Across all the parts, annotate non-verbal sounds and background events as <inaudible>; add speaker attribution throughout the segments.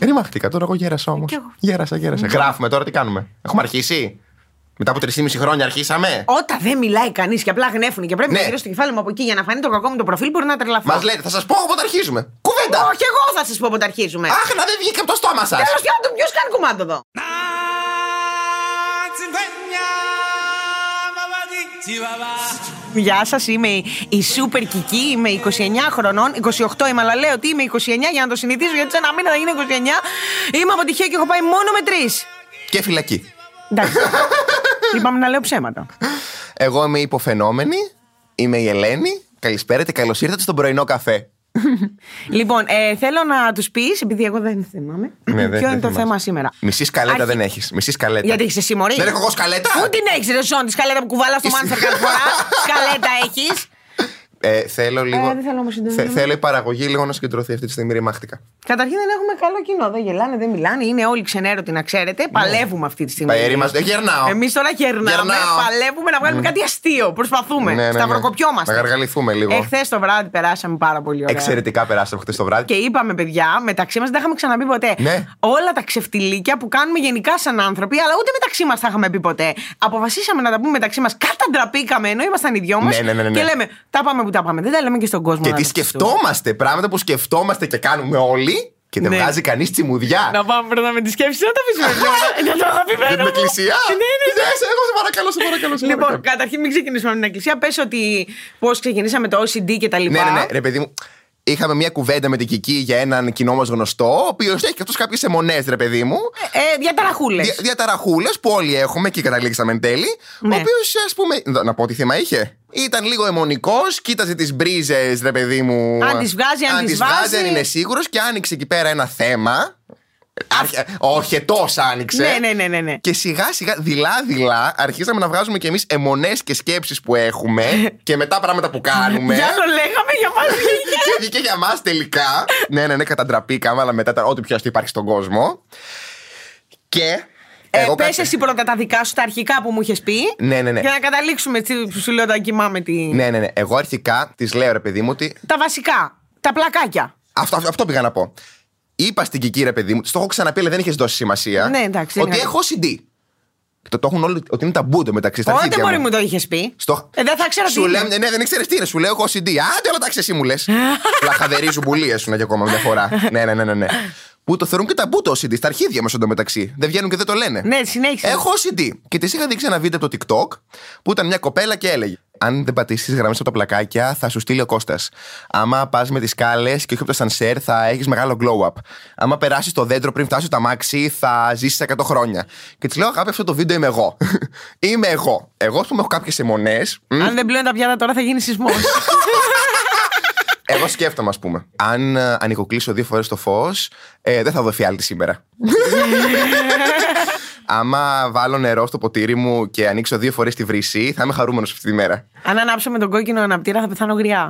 Speaker 1: Ρημάχτηκα τώρα, εγώ γέρασα όμως.
Speaker 2: Κι εγώ.
Speaker 1: Γέρασα, γέρασα. Γράφουμε τώρα τι κάνουμε; Έχουμε αρχίσει; Μετά από 3,5 χρόνια αρχίσαμε;
Speaker 2: Όταν δεν μιλάει κανείς και απλά γνέφουν και πρέπει
Speaker 1: Ναι.
Speaker 2: να γυρίσω το κεφάλι μου από εκεί για να φανεί το κακό μου το προφίλ, μπορεί να τρελαθώ.
Speaker 1: Μας λέτε, θα σας πω πότε αρχίζουμε. Κουβέντα!
Speaker 2: Όχι, εγώ θα σας πω πότε αρχίζουμε.
Speaker 1: Αχ, να δεν βγήκε από το στόμα σας.
Speaker 2: Τέλος πάντων, ποιος κάνει κουμάντο εδώ; Γεια σας, είμαι η- η Σούπερ Κική, είμαι 29 χρονών, 28 είμαι, αλλά λέω ότι είμαι 29 για να το συνηθίσω, γιατί σε ένα μήνα θα γίνω 29. Είμαι αποτυχία και έχω πάει μόνο με τρεις.
Speaker 1: Και φυλακή.
Speaker 2: Εντάξει. <laughs> Είπαμε να λέω ψέματα.
Speaker 1: Εγώ είμαι υποφαινόμενη. Είμαι η Ελένη. Καλησπέρα και καλώς ήρθατε στον πρωινό καφέ.
Speaker 2: Λοιπόν, ε, θέλω να τους πεις, επειδή εγώ δεν θυμάμαι,
Speaker 1: Ναι, δεν-
Speaker 2: ποιο
Speaker 1: δεν
Speaker 2: είναι το
Speaker 1: θυμάσαι.
Speaker 2: θέμα σήμερα.
Speaker 1: Μισή σκαλέτα
Speaker 2: Αρχι-
Speaker 1: δεν έχεις. Μισή σκαλέτα.
Speaker 2: Γιατί έχεις εσύ μωρή;
Speaker 1: Δεν έχω εγώ σκαλέτα.
Speaker 2: Πού την έχεις, Ρε Σόν, τη σκαλέτα που κουβαλάς στο
Speaker 1: Είσαι-
Speaker 2: μάνστερ κάθε φορά; <laughs> σκαλέτα έχεις;
Speaker 1: Ε, θέλω λίγο.
Speaker 2: δεν θέλω όμως συντονισμό.
Speaker 1: Θε- θέλω η παραγωγή λίγο να συγκεντρωθεί αυτή τη στιγμή. Ρημάχτηκα.
Speaker 2: Καταρχήν δεν έχουμε καλό κοινό. Δεν γελάνε, δεν μιλάνε. Είναι όλοι ξενέρωτοι, να ξέρετε. Παλεύουμε αυτή τη στιγμή.
Speaker 1: Ναι. Παέρι μας, δεν γερνάω.
Speaker 2: Εμείς τώρα γερνάμε.
Speaker 1: Γερνάω.
Speaker 2: Παλεύουμε να βγάλουμε κάτι αστείο. Προσπαθούμε.
Speaker 1: Ναι, ναι, ναι.
Speaker 2: Σταυροκοπιόμαστε.
Speaker 1: Να γαργαληθούμε λίγο.
Speaker 2: Εχθές το βράδυ περάσαμε πάρα πολύ ωραία.
Speaker 1: Εξαιρετικά περάσαμε χθες το βράδυ.
Speaker 2: Και είπαμε, παιδιά, μεταξύ μας δεν τα είχαμε ξαναπεί ποτέ.
Speaker 1: Ναι.
Speaker 2: Όλα τα ξεφτιλίκια που κάνουμε γενικά σαν άνθρωποι, αλλά ούτε μεταξύ μας τα είχαμε πει ποτέ. Αποφασίσαμε να τα πούμε μεταξύ μας. Καταντραπήκαμε ενώ ήμασταν οι δυο μας.
Speaker 1: Ναι, ναι, ναι, ναι.
Speaker 2: Και λέμε, τα πάμε που τα πάμε. Δεν τα λέμε και στον κόσμο.
Speaker 1: Και
Speaker 2: να
Speaker 1: τι
Speaker 2: το πιστούν.
Speaker 1: σκεφτόμαστε. Πράγματα που σκεφτόμαστε και κάνουμε όλοι και δεν
Speaker 2: Ναι.
Speaker 1: βγάζει κανείς τσιμουδιά.
Speaker 2: Να πάμε πρώτα με τη σκέψη, να τα αφήσουμε πιο. Είναι το
Speaker 1: Για
Speaker 2: αγαπημένο.
Speaker 1: την
Speaker 2: μου.
Speaker 1: εκκλησία.
Speaker 2: Ναι, ναι, ναι.
Speaker 1: Yes, εγώ σε παρακαλώ, σε παρακαλώ. σε
Speaker 2: Λοιπόν,
Speaker 1: παρακαλώ.
Speaker 2: καταρχήν μην ξεκινήσουμε με την εκκλησία. Πες ότι πώς ξεκινήσαμε το OCD και τα λοιπά.
Speaker 1: Ναι, ναι, ναι, ρε παιδί μου. Είχαμε μια κουβέντα με την Κική για έναν κοινό μας γνωστό, ο οποίος έχει και αυτός κάποιες αιμονές, ρε παιδί μου.
Speaker 2: Ε, διαταραχούλες.
Speaker 1: Δια, διαταραχούλες που όλοι έχουμε και καταλήξαμε εν τέλει.
Speaker 2: Ναι.
Speaker 1: Ο οποίος, ας πούμε. Να πω τι θέμα είχε. Ήταν λίγο αιμονικός, κοίταζε τις μπρίζες, ρε παιδί μου.
Speaker 2: Αν τις βγάζει, αν τις
Speaker 1: τις βγάζει,
Speaker 2: βάζει.
Speaker 1: αν είναι σίγουρος και άνοιξε εκεί πέρα ένα θέμα. Άρχε- Ο χετό άνοιξε.
Speaker 2: Ναι, ναι, ναι, ναι, ναι.
Speaker 1: Και σιγά σιγά, δειλά-δειλά, αρχίσαμε να βγάζουμε κι εμείς αιμονές και σκέψεις που έχουμε <laughs> και μετά πράγματα που κάνουμε.
Speaker 2: Για το λέγαμε για μας <laughs>
Speaker 1: και βγήκε για μας τελικά. ναι, ναι, ναι, καταντραπήκαμε, αλλά μετά ήταν ό,τι πιο αστείο υπάρχει στον κόσμο. Και.
Speaker 2: Ε,
Speaker 1: εγώ
Speaker 2: Πες
Speaker 1: κάτι-
Speaker 2: εσύ πρώτα τα δικά σου, τα αρχικά που μου είχες πει.
Speaker 1: Ναι, ναι, ναι.
Speaker 2: Για να καταλήξουμε τι που σου λέω τα κοιμάμαι τη...
Speaker 1: Ναι, ναι, ναι. Εγώ αρχικά τη λέω ρε παιδί μου ότι.
Speaker 2: Τα βασικά. Τα πλακάκια.
Speaker 1: Αυτό, αυτό, αυτό πήγα να πω. Είπα στην Κική ρε παιδί μου, της το έχω ξαναπεί, αλλά δεν είχες δώσει σημασία.
Speaker 2: Ναι, εντάξει, δεν
Speaker 1: Ότι
Speaker 2: είναι
Speaker 1: έχω CD. Και το, το έχουν όλοι ότι είναι ταμπούντο μεταξύ στα
Speaker 2: Πότε
Speaker 1: αρχίδια
Speaker 2: μπορεί
Speaker 1: μου.
Speaker 2: μου το είχες πει.
Speaker 1: Στο...
Speaker 2: Ε, δεν θα ξέρω τι
Speaker 1: Σου
Speaker 2: είναι.
Speaker 1: λέω, ναι, δεν ήξερες τι είναι. Σου λέω εγώ CD. Άντε, όλα τα ξέρεις εσύ μου λες. <laughs> Λαχαδερίζουν πουλίε σου να και ακόμα μια φορά. ναι, ναι, ναι, ναι, ναι. Που το θεωρούν και ταμπού το CD στα αρχίδια μας εντωμεταξύ. Δεν βγαίνουν και δεν το λένε.
Speaker 2: Ναι, συνέχισε.
Speaker 1: Έχω CD. Και τη είχα δείξει ένα βίντεο από το TikTok που ήταν μια κοπέλα και έλεγε: Αν δεν πατήσεις τις γραμμές από τα πλακάκια, θα σου στείλει ο Κώστας. Άμα πας με τις σκάλες και όχι από το σανσέρ, θα έχεις μεγάλο glow up. Άμα περάσεις το δέντρο πριν φτάσεις το αμάξι, θα ζήσεις 100 χρόνια. Και της λέω: Αγάπη, αυτό το βίντεο είμαι εγώ. <laughs> είμαι εγώ. Εγώ, ας πούμε, έχω κάποιες αιμονές.
Speaker 2: Αν δεν πλέον τα πιάτα τώρα θα γίνει σεισμός. <laughs>
Speaker 1: Εγώ σκέφτομαι, ας πούμε. Αν ε, ανοικοκλείσω δύο φορές το φως, ε, δεν θα δω φιάλτη σήμερα. <laughs> Άμα βάλω νερό στο ποτήρι μου και ανοίξω δύο φορές τη βρύση, θα είμαι χαρούμενος αυτή τη μέρα.
Speaker 2: Αν ανάψω με τον κόκκινο αναπτήρα θα πεθάνω γριά.
Speaker 1: Α!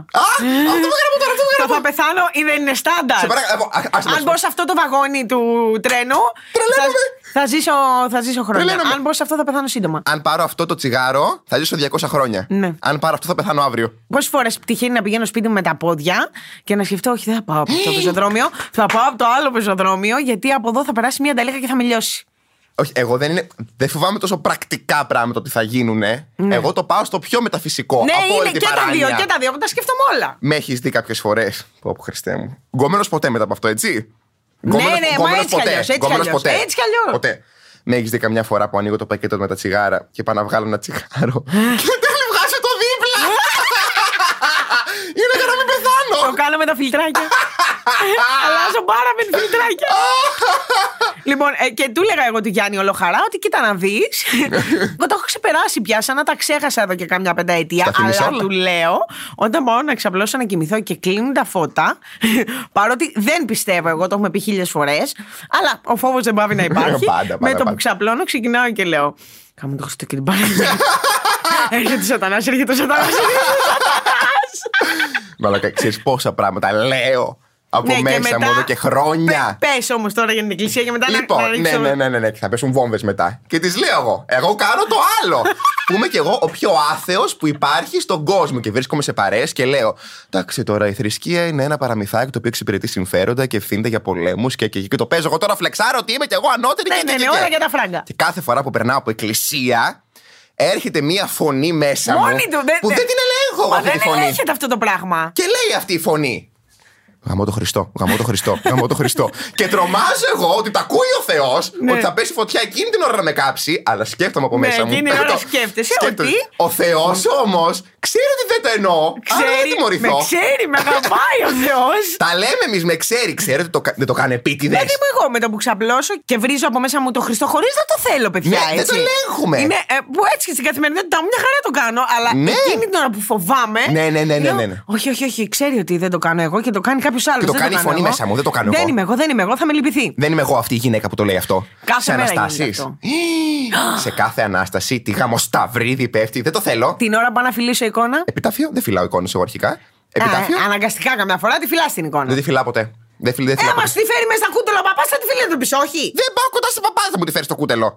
Speaker 1: Αυτό το γράφω τώρα, αυτό το
Speaker 2: Το
Speaker 1: γράφω.
Speaker 2: θα πεθάνω ή δεν είναι στάνταρ.
Speaker 1: Σε παρακαλώ, ας, άσε να
Speaker 2: Αν
Speaker 1: σου
Speaker 2: μπω
Speaker 1: πω.
Speaker 2: σε αυτό το βαγόνι του τρένου.
Speaker 1: Τρελαίνομαι.
Speaker 2: Θα, θα, ζήσω, θα ζήσω χρόνια.
Speaker 1: Τρελαίνομαι.
Speaker 2: Αν μπω σε αυτό θα πεθάνω σύντομα.
Speaker 1: Αν πάρω αυτό το τσιγάρο, θα ζήσω 200 χρόνια.
Speaker 2: Ναι.
Speaker 1: Αν πάρω αυτό, θα πεθάνω αύριο.
Speaker 2: Πόσες φορές τυχαίνει να πηγαίνω σπίτι μου με τα πόδια και να σκεφτώ, Όχι, δεν θα πάω από αυτό το πεζοδρόμιο. Θα πάω από το άλλο πεζοδρόμιο, γιατί από εδώ θα περάσει μια ταλίκα και θα με λιώσει.
Speaker 1: Όχι, εγώ δεν, είναι, δεν φοβάμαι τόσο πρακτικά πράγματα ότι θα γίνουν. Εγώ το πάω στο πιο μεταφυσικό.
Speaker 2: ναι,
Speaker 1: από όλη
Speaker 2: είναι
Speaker 1: την
Speaker 2: και τα δύο,
Speaker 1: παράνοια.
Speaker 2: και τα δύο. Τα σκέφτομαι όλα.
Speaker 1: Με έχεις δει κάποιες φορές; Πω, πω, Χριστέ μου. Γκόμενος ποτέ μετά από αυτό, έτσι;
Speaker 2: Ναι, ναι, μα έτσι κι αλλιώς, έτσι κι
Speaker 1: Γκόμενος
Speaker 2: αλλιώς,
Speaker 1: ποτέ.
Speaker 2: έτσι κι αλλιώς.
Speaker 1: Ποτέ. Με έχεις δει καμιά φορά που ανοίγω το πακέτο με τα τσιγάρα και πάω να βγάλω ένα τσιγάρο. και δεν βγάζω το δίπλα. Είναι για να μην
Speaker 2: Το
Speaker 1: πεθάνω.
Speaker 2: κάνω με τα φιλτράκια. <laughs> Αλλάζω πάρα με τα φιλτράκια. Λοιπόν, ε, και του έλεγα εγώ του Γιάννη Ολοχαρά ότι κοίτα να δεις. εγώ <laughs> το έχω ξεπεράσει πια, σαν να τα ξέχασα εδώ και κάμια πενταετία.
Speaker 1: Τα θυμίσαι
Speaker 2: Αλλά
Speaker 1: όλα.
Speaker 2: του λέω, όταν πάω να ξαπλώσω να κοιμηθώ και κλείνουν τα φώτα, <laughs> παρότι δεν πιστεύω, εγώ το έχουμε πει χίλιες φορές, αλλά ο φόβος δεν πάβει να <laughs> υπάρχει.
Speaker 1: Πάντα, πάντα,
Speaker 2: με το που
Speaker 1: πάντα.
Speaker 2: ξαπλώνω, ξεκινάω και λέω. Κάμε το Χριστό και την Παναγία. έρχεται ο Σατανάς, έρχεται ο Σατανάς.
Speaker 1: Μαλάκα, ξέρεις πόσα πράγματα λέω από μέσα μου εδώ και χρόνια.
Speaker 2: Πε όμως τώρα για την εκκλησία και μετά να-
Speaker 1: Λοιπόν,
Speaker 2: να
Speaker 1: ναι,
Speaker 2: ρίξω-
Speaker 1: ναι, ναι, ναι, ναι, και θα πέσουν βόμβες μετά. Και τη λέω εγώ, εγώ κάνω το άλλο. <laughs> που είμαι κι εγώ ο πιο άθεος που υπάρχει στον κόσμο και βρίσκομαι σε παρέες και λέω: Εντάξει, τώρα η θρησκεία είναι ένα παραμυθάκι το οποίο εξυπηρετεί συμφέροντα και ευθύνεται για πολέμους και, και, και, το παίζω εγώ τώρα φλεξάρω ότι είμαι κι εγώ ανώτερη
Speaker 2: Ναι,
Speaker 1: και,
Speaker 2: ναι,
Speaker 1: και,
Speaker 2: ναι,
Speaker 1: και,
Speaker 2: όλα
Speaker 1: και.
Speaker 2: για τα φράγκα.
Speaker 1: Και κάθε φορά που περνάω από εκκλησία, έρχεται μία φωνή μέσα μου.
Speaker 2: Μόνη του, δεν-
Speaker 1: που
Speaker 2: δεν-
Speaker 1: δεν την ελέγχω εγώ
Speaker 2: Μα
Speaker 1: αυτή
Speaker 2: δεν
Speaker 1: τη φωνή.
Speaker 2: ελέγχεται αυτό το πράγμα.
Speaker 1: Και λέει αυτή η φωνή. Γαμώ το Χριστό, γαμώ το Χριστό, γαμώ το Χριστό. <laughs> και τρομάζω εγώ ότι τα ακούει ο Θεός,
Speaker 2: Ναι.
Speaker 1: ότι θα πέσει φωτιά εκείνη την ώρα να με κάψει, αλλά σκέφτομαι από
Speaker 2: Ναι,
Speaker 1: μέσα μου.
Speaker 2: εκείνη την ώρα
Speaker 1: το-
Speaker 2: σκέφτεσαι
Speaker 1: σκέφτομαι.
Speaker 2: ότι-
Speaker 1: Ο Θεός όμως ξέρει ότι δεν το εννοώ. άρα δεν
Speaker 2: Ξέρει, με
Speaker 1: τιμωρηθώ.
Speaker 2: ξέρει, με αγαπάει ο Θεός. <laughs>
Speaker 1: Τα λέμε εμείς με ξέρει, ξέρετε, το, κα- δεν το κάνει επίτηδες.
Speaker 2: Γιατί μου εγώ με το που ξαπλώσω και βρίζω από μέσα μου το Χριστό χωρίς να το θέλω, παιδιά.
Speaker 1: Ναι, δεν
Speaker 2: έτσι.
Speaker 1: το ελέγχουμε.
Speaker 2: Είναι, ε, που έτσι στην καθημερινότητα μου μια χαρά το κάνω, αλλά
Speaker 1: Ναι.
Speaker 2: εκείνη την ώρα που φοβάμαι.
Speaker 1: Ναι, ναι, ναι, ναι,
Speaker 2: λέω,
Speaker 1: ναι, ναι.
Speaker 2: Όχι, όχι, όχι, ξέρει ότι δεν το κάνω εγώ και το κάνει κάποιος άλλος.
Speaker 1: Και το κάνει η φωνή μέσα μου, δεν το κάνω
Speaker 2: Δεν
Speaker 1: εγώ.
Speaker 2: είμαι εγώ, δεν είμαι εγώ, θα με λυπηθεί.
Speaker 1: Δεν είμαι εγώ αυτή η γυναίκα που το λέει αυτό.
Speaker 2: Κάθε
Speaker 1: σε
Speaker 2: μέρα γίνεται
Speaker 1: αναστάσεις.
Speaker 2: αυτό. <gasps>
Speaker 1: σε κάθε ανάσταση, τι γαμοσταυρίδι πέφτει. Δεν το θέλω.
Speaker 2: Την ώρα που πάω να φιλήσω εικόνα.
Speaker 1: Επιτάφιο, δεν φυλάω εικόνες εγώ αρχικά. Επιτάφιο,
Speaker 2: Α, αναγκαστικά καμιά φορά τη φυλάς την εικόνα.
Speaker 1: δεν τη φυλάω ποτέ. Δεν, φυλ, δεν
Speaker 2: Ε,
Speaker 1: φυλάω
Speaker 2: μα
Speaker 1: ποτέ.
Speaker 2: τη φέρει μέσα στα κούτελα, παπά, θα τη φυλάει το πίσω, όχι.
Speaker 1: Δεν πάω κοντά σε παπά, θα μου τη φέρει στο κούτελο.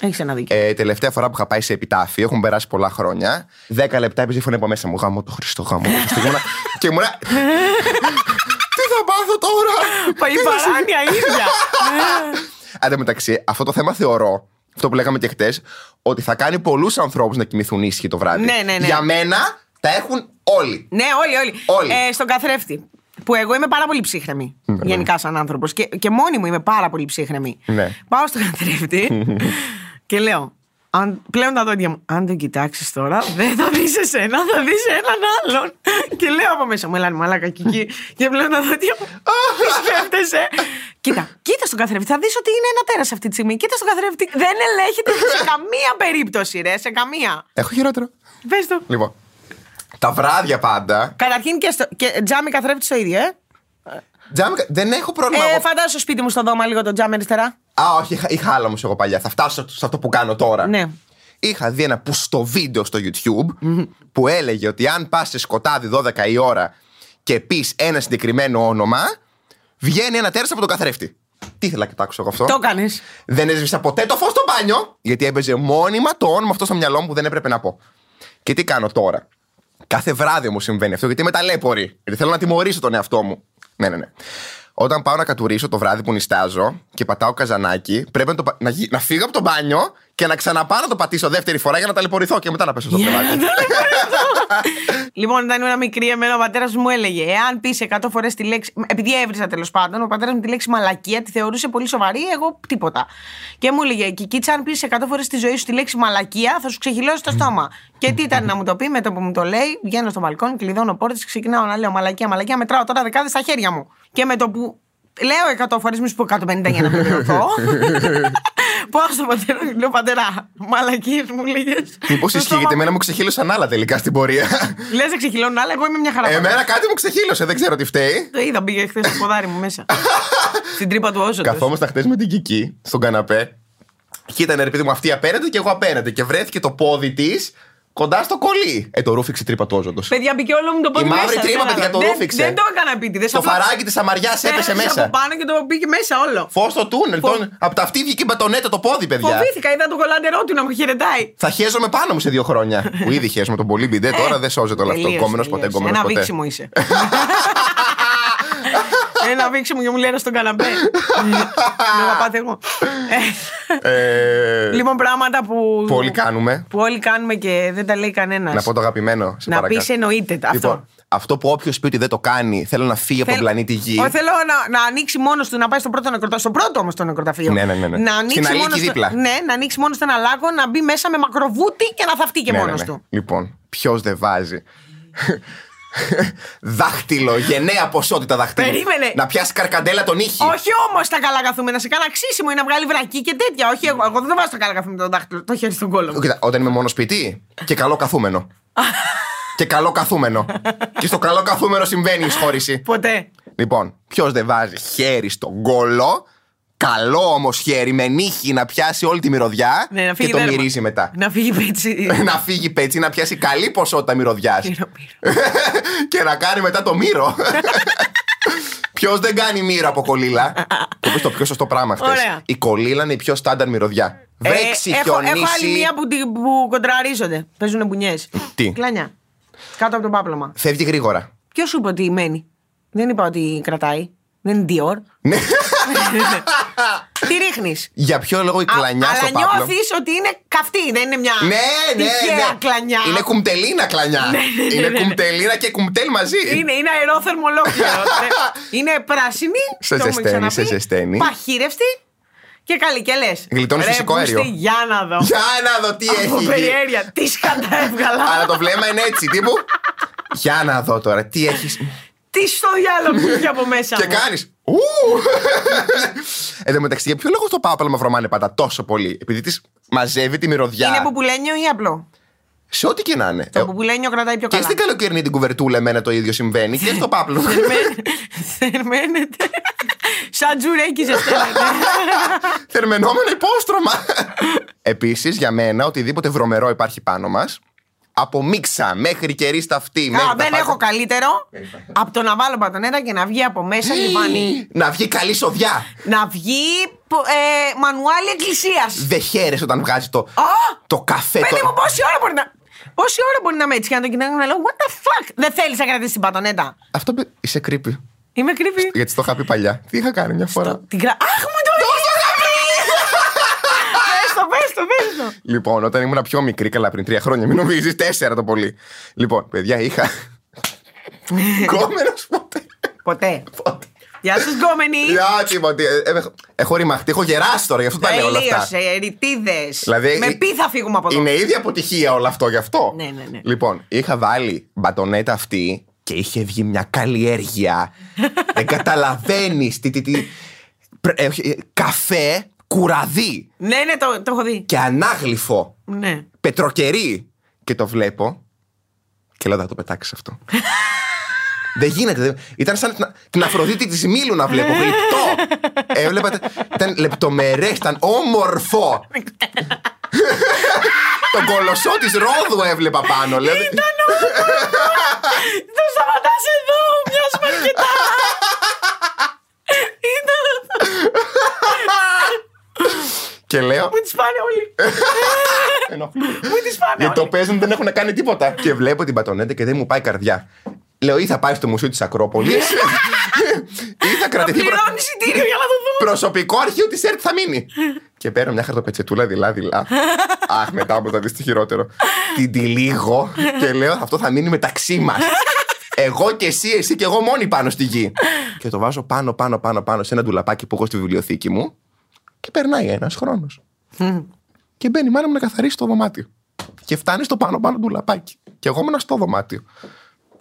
Speaker 2: Έχεις ένα δίκιο.
Speaker 1: Ε, τελευταία φορά που είχα πάει σε επιτάφιο, έχουν περάσει πολλά χρόνια. Δέκα λεπτά έπαιζε η φωνή από μέσα μου. Γάμο το Χριστό, γάμο το Χριστό. <laughs> Και ήμουνα- και ήμουνα. Τι θα πάθω τώρα;
Speaker 2: Πα- Η παράνοια ίδια.
Speaker 1: Εν τω μεταξύ, αυτό το θέμα θεωρώ, αυτό που λέγαμε και χτες, ότι θα κάνει πολλούς ανθρώπους να κοιμηθούν ήσυχοι το βράδυ.
Speaker 2: Ναι, ναι, ναι.
Speaker 1: Για μένα τα έχουν όλοι.
Speaker 2: Ναι, όλοι, όλοι.
Speaker 1: Όλοι.
Speaker 2: Ε, στον καθρέφτη. Που εγώ είμαι πάρα πολύ ψύχρεμη. Γενικά, σαν άνθρωπος. Και, και μόνη μου είμαι πάρα πολύ ψύχρεμη.
Speaker 1: Ναι.
Speaker 2: Πάω στον <laughs> καθρέφτη <laughs> και λέω. Αν, πλέον τα δόντια μου. Αν δεν κοιτάξεις τώρα, δεν θα δεις εσένα, θα δεις έναν άλλον. και λέω από μέσα μου, έλα μαλάκα και εκεί. και πλέον τα δόντια μου. <laughs> Τι σκέφτεσαι. κοίτα, κοίτα στον καθρέφτη. Θα δεις ότι είναι ένα τέρας αυτή τη στιγμή. Κοίτα στον καθρέφτη. Δεν ελέγχεται σε καμία περίπτωση, ρε. Σε καμία.
Speaker 1: Έχω χειρότερο.
Speaker 2: Πες το.
Speaker 1: Λοιπόν. Τα βράδια πάντα.
Speaker 2: Καταρχήν και, στο, και τζάμι καθρέφτης στο ίδιο, ε.
Speaker 1: Τζάμι, δεν έχω πρόβλημα.
Speaker 2: Ε,
Speaker 1: εγώ.
Speaker 2: φαντάζομαι στο σπίτι μου στο δώμα λίγο το τζάμι αριστερά.
Speaker 1: Α, όχι, είχα, είχα άλλα όμως εγώ παλιά. Θα φτάσω σε αυτό που κάνω τώρα.
Speaker 2: Ναι.
Speaker 1: Είχα δει ένα πουστο βίντεο στο YouTube που έλεγε ότι αν πας σε σκοτάδι 12 η ώρα και πεις ένα συγκεκριμένο όνομα, βγαίνει ένα τέρας από τον καθρέφτη. Τι ήθελα και το άκουσα εγώ αυτό;
Speaker 2: Το έκανε.
Speaker 1: Δεν έσβησα ποτέ το φως στο μπάνιο, γιατί έπαιζε μόνιμα το όνομα αυτό στο μυαλό μου που δεν έπρεπε να πω. Και τι κάνω τώρα; Κάθε βράδυ μου συμβαίνει αυτό, γιατί είμαι ταλέπορη. Γιατί θέλω να τιμωρήσω τον εαυτό μου. Ναι, ναι, ναι. Όταν πάω να κατουρίσω το βράδυ που νιστάζω και πατάω καζανάκι, πρέπει να, το, πα- να, γι- να φύγω από το μπάνιο και να ξαναπάω να το πατήσω δεύτερη φορά για να ταλαιπωρηθώ και μετά να πέσω στο κρεβάτι. <laughs>
Speaker 2: λοιπόν, όταν ήμουν μικρή, εμένα ο πατέρας μου έλεγε: Εάν πεις 100 φορές τη λέξη. Επειδή έβρισα τέλος πάντων, ο πατέρας μου τη λέξη μαλακία τη θεωρούσε πολύ σοβαρή, εγώ τίποτα. Και μου έλεγε: Κικίτσα, αν πεις 100 φορές τη ζωή σου τη λέξη μαλακία, θα σου ξεχυλώσει το στόμα. και τι ήταν να μου το πει με το που μου το λέει, βγαίνω στο μπαλκόνι, κλειδώνω πόρτες, ξεκινάω να λέω μαλακία, μαλακία, μετράω τώρα δεκάδες στα χέρια μου. Και με το που λέω 100 φορέ, μη σου πω 150 για να πληρωθώ. <laughs> Πάω στον πατέρα μου και λέω: Πατέρα, μαλακίες μου λέγε.
Speaker 1: Μήπως ισχύει, γιατί εμένα μου ξεχύλωσαν άλλα τελικά στην πορεία.
Speaker 2: Λες, δεν ξεχυλώνουν άλλα, εγώ είμαι μια χαρά.
Speaker 1: εμένα κάτι μου ξεχύλωσε, δεν ξέρω τι φταίει.
Speaker 2: Το είδα, πήγε χθες το ποδάρι μου μέσα. <laughs> Στην τρύπα του όσο.
Speaker 1: Καθόμασταν χτε με την Κική στον καναπέ. Και ήταν ρε παιδί μου αυτή απέναντι και εγώ απέναντι. Και βρέθηκε το πόδι της κοντά στο κολλή. Ε, το ρούφιξε η τρύπα του όζοντος.
Speaker 2: Παιδιά, μπήκε όλο μου το πόδι
Speaker 1: Η μαύρη
Speaker 2: μέσα,
Speaker 1: τρύπα,
Speaker 2: δεν
Speaker 1: παιδιά, το
Speaker 2: δεν-
Speaker 1: ρούφηξε.
Speaker 2: Δεν το έκανα επίτηδες.
Speaker 1: Το φαράκι της αμαριάς έπεσε μέσα.
Speaker 2: από πάνω και το πήγε μέσα όλο.
Speaker 1: Φως στο τούνελ.
Speaker 2: Φω-
Speaker 1: τον- Από τα αυτή βγήκε η μπατονέτα το πόδι, παιδιά.
Speaker 2: Φοβήθηκα, είδα το κολάντερό του να μου χαιρετάει.
Speaker 1: Θα χέζομαι πάνω μου σε δύο χρόνια. <laughs> που ήδη χέζομαι τον πολύ μπιντέ, τώρα δεν σώζεται όλο αυτό.
Speaker 2: Τελείωσε,
Speaker 1: Κόμενος ποτέ,
Speaker 2: τελείωσε.
Speaker 1: κόμενος
Speaker 2: Ένα
Speaker 1: ποτέ.
Speaker 2: βήξιμο είσαι. <laughs> Ένα βήξιμο και μου λέει στον καναπέ. Δεν <laughs> θα πάτε εγώ. Ε,
Speaker 1: Ε,
Speaker 2: Λοιπόν, πράγματα που.
Speaker 1: Πολύ κάνουμε.
Speaker 2: Που όλοι κάνουμε και δεν τα λέει κανένας.
Speaker 1: Να πω το αγαπημένο. σε
Speaker 2: Να
Speaker 1: παρακαλώ.
Speaker 2: πει εννοείται αυτό.
Speaker 1: Λοιπόν, αυτό που όποιος πει ότι δεν το κάνει, θέλω να φύγει από τον
Speaker 2: Θέλω-
Speaker 1: πλανήτη Γη.
Speaker 2: Εγώ θέλω να, να ανοίξει μόνος του, να πάει στο πρώτο νεκροταφείο. Στο πρώτο όμως το νεκροταφείο.
Speaker 1: Ναι, ναι, ναι, ναι.
Speaker 2: Να ανοίξει
Speaker 1: Στην Αλίκη
Speaker 2: μόνος του-
Speaker 1: δίπλα.
Speaker 2: Ναι, να ανοίξει μόνος του ένα λάκκο, να μπει μέσα με μακροβούτι και να θαυτεί και
Speaker 1: Ναι,
Speaker 2: μόνος
Speaker 1: ναι, ναι.
Speaker 2: του.
Speaker 1: Λοιπόν, ποιος δεν βάζει. Δάχτυλο, γενναία ποσότητα δαχτύλου.
Speaker 2: Περίμενε.
Speaker 1: Να πιάσει καρκαντέλα τον ήχη.
Speaker 2: Όχι όμως τα καλά καθούμενα, σε κάνα ξύσιμο ή να βγάλει βρακή και τέτοια. Όχι, εγώ, εγώ δεν το βάζω τα καλά καθούμενα το δάχτυλο, το χέρι στον κόλλο μου.
Speaker 1: Κοίτα, όταν είμαι μόνος σπίτι και καλό καθούμενο. <laughs> και καλό καθούμενο. και στο καλό καθούμενο συμβαίνει η <laughs> εισχώρηση.
Speaker 2: Ποτέ.
Speaker 1: Λοιπόν, ποιος δεν βάζει χέρι στον κόλο, καλό όμως χέρι με νύχη να πιάσει όλη τη μυρωδιά
Speaker 2: Ναι, να
Speaker 1: και
Speaker 2: φύγει
Speaker 1: το
Speaker 2: δέρμα.
Speaker 1: μυρίζει μετά.
Speaker 2: Να φύγει πέτσι. <laughs>
Speaker 1: να φύγει πέτσι, να πιάσει καλή ποσότητα μυρωδιάς.
Speaker 2: Πύρο, πύρο. <laughs>
Speaker 1: και να κάνει μετά το μύρο. <laughs> Ποιος δεν κάνει μύρο από κολύλα. το πες το πιο σωστό πράγμα χθες.
Speaker 2: Ωραία.
Speaker 1: Η κολύλα είναι η πιο στάνταρ μυρωδιά. Βρέξει,
Speaker 2: Ε, έχω,
Speaker 1: χιονίσει.
Speaker 2: έχω άλλη μία που, τη- που κοντραρίζονται. Παίζουν μπουνιές.
Speaker 1: Τι;
Speaker 2: Κλανιά. Κάτω από το πάπλωμα.
Speaker 1: Φεύγει γρήγορα.
Speaker 2: Ποιος σου είπε ότι μένει; Δεν είπα ότι κρατάει. Δεν είναι Dior.
Speaker 1: Ναι. <laughs>
Speaker 2: Τι ρίχνεις;
Speaker 1: Για ποιο λόγο η κλανιά
Speaker 2: Αλλά
Speaker 1: στο πάπλο.
Speaker 2: νιώθεις ότι είναι καυτή, δεν είναι μια
Speaker 1: Ναι, ναι,
Speaker 2: τυχαία
Speaker 1: ναι.
Speaker 2: κλανιά;
Speaker 1: Είναι κουμτελίνα κλανιά. Είναι κουμτελίνα και κουμτέλ μαζί.
Speaker 2: Είναι, είναι αερόθερμο ολόκληρο. <laughs> Ναι. είναι πράσινη.
Speaker 1: Σε
Speaker 2: το έχουμε
Speaker 1: ζεσταίνει,
Speaker 2: ξαναπεί,
Speaker 1: σε ζεσταίνει.
Speaker 2: Παχύρευστη και καλή. Και λες.
Speaker 1: Γλιτώνεις φυσικό αέριο.
Speaker 2: Για να δω.
Speaker 1: Για να δω τι έχει.
Speaker 2: Από
Speaker 1: εκεί.
Speaker 2: περιέργεια. Τι σκατά έβγαλα.
Speaker 1: Αλλά το βλέμμα είναι έτσι, τύπου. Για να δω τώρα, τι έχεις.
Speaker 2: Τι στο διάλογο που είχε από μέσα.
Speaker 1: Και
Speaker 2: μου.
Speaker 1: κάνεις. Εν τω μεταξύ, για ποιο λόγο στο πάπλωμα βρωμάνε πάντα τόσο πολύ. Επειδή της μαζεύει τη μυρωδιά;
Speaker 2: Είναι πουπουλένιο ή απλό;
Speaker 1: Σε ό,τι και να είναι.
Speaker 2: Το
Speaker 1: Ε,
Speaker 2: πουπουλένιο κρατάει πιο
Speaker 1: και
Speaker 2: καλά.
Speaker 1: στην καλοκαιρινή την κουβερτούλα, εμένα το ίδιο συμβαίνει. Και στο πάπλωμα.
Speaker 2: Θερμαίνεται. Σαν τζουρέκι ζεσταίνεται.
Speaker 1: Θερμενόμενο υπόστρωμα. Επίσης, για μένα, οτιδήποτε βρωμερό υπάρχει πάνω μας, από μίξα μέχρι κερί στα αυτή. μέχρι
Speaker 2: Α,
Speaker 1: τα
Speaker 2: δεν
Speaker 1: φάγα-
Speaker 2: έχω καλύτερο από το να βάλω πατονέτα και να βγει από μέσα λιβάνι.
Speaker 1: Να βγει καλή σοδιά.
Speaker 2: Να βγει πο- ε, μανουάλι εκκλησίας.
Speaker 1: Δεν χαίρεσαι όταν βγάζει το,
Speaker 2: Α!
Speaker 1: το καφέ.
Speaker 2: Παιδί
Speaker 1: το...
Speaker 2: μου, πόση ώρα μπορεί να. Πόση ώρα μπορεί να είμαι έτσι και να το κοιτάξω να λέω What the fuck! Δεν θέλεις να κρατήσεις την πατονέτα.
Speaker 1: Αυτό παι- είσαι creepy.
Speaker 2: Είμαι κρύβη.
Speaker 1: Γιατί στο είχα πει παλιά. Τι είχα κάνει μια φορά.
Speaker 2: Την κρα... Αχ, μου το Πες το, πες το, πες το.
Speaker 1: Λοιπόν, όταν ήμουν πιο μικρή, καλά πριν τρία χρόνια, μην νομίζεις, τέσσερα το πολύ. Λοιπόν, παιδιά, είχα. <laughs> Κόμενο ποτέ.
Speaker 2: Ποτέ.
Speaker 1: Ποτέ.
Speaker 2: Γεια σα, γκόμενοι.
Speaker 1: Για τίποτε. Ε, ε, Έχω ρημαχτεί, έχω γεράσει τώρα, γι' αυτό τα λέω όλα αυτά.
Speaker 2: Τελείωσε, ερητίδες.
Speaker 1: Δηλαδή,
Speaker 2: Με
Speaker 1: ε,
Speaker 2: πι θα φύγουμε από εδώ.
Speaker 1: Είναι ήδη αποτυχία όλο αυτό γι' αυτό.
Speaker 2: Ναι, ναι, ναι.
Speaker 1: Λοιπόν, είχα βάλει μπατονέτα αυτή και είχε βγει μια καλλιέργεια. <laughs> Δεν καταλαβαίνεις τι, τι, τι. πρε- ε, όχι, ε, Καφέ, κουραδί
Speaker 2: Ναι, ναι, το, το έχω δει.
Speaker 1: και ανάγλυφο.
Speaker 2: Ναι.
Speaker 1: Πετροκερί. Και το βλέπω και λέω θα το πετάξεις αυτό. <laughs> Δεν γίνεται. δεν- Ήταν σαν την, την Αφροδίτη της Μήλου να βλέπω. Γλυπτό. <laughs> Έβλεπα. Ήταν λεπτομερές, ήταν όμορφο. <laughs> Τον κολοσσό της Ρόδου έβλεπα πάνω. Λέω,
Speaker 2: Το σταματάς εδώ, μιας σπαρκετά. Ήταν.
Speaker 1: Και λέω.
Speaker 2: Μου τις πάνε όλοι. <laughs>
Speaker 1: ενοχλούν.
Speaker 2: Μου τις πάνε
Speaker 1: Γιατί το
Speaker 2: όλοι.
Speaker 1: παίζουν δεν έχουν κάνει τίποτα. Και βλέπω την πατονέτα και δεν μου πάει η καρδιά. Λέω ή θα πάει στο Μουσείο της Ακρόπολης ή θα κρατηθεί. προ-
Speaker 2: Πληρώνει εισιτήριο για να το δούμε.
Speaker 1: Προσωπικό αρχείο της ΕΡΤ θα μείνει. και παίρνω μια χαρτοπετσετούλα δειλά-δειλά. Αχ, μετά μου θα δεις το χειρότερο. Την τυλίγω και λέω αυτό θα μείνει μεταξύ μας. Εγώ και εσύ, εσύ και εγώ μόνοι πάνω στη γη. και το βάζω πάνω, πάνω, πάνω, πάνω σε ένα ντουλαπάκι που έχω στη βιβλιοθήκη μου. Και περνάει ένας χρόνος. και μπαίνει η μάνα μου να καθαρίσει το δωμάτιο. Και φτάνει στο πάνω, πάνω ντουλαπάκι. Και εγώ ήμουν στο δωμάτιο.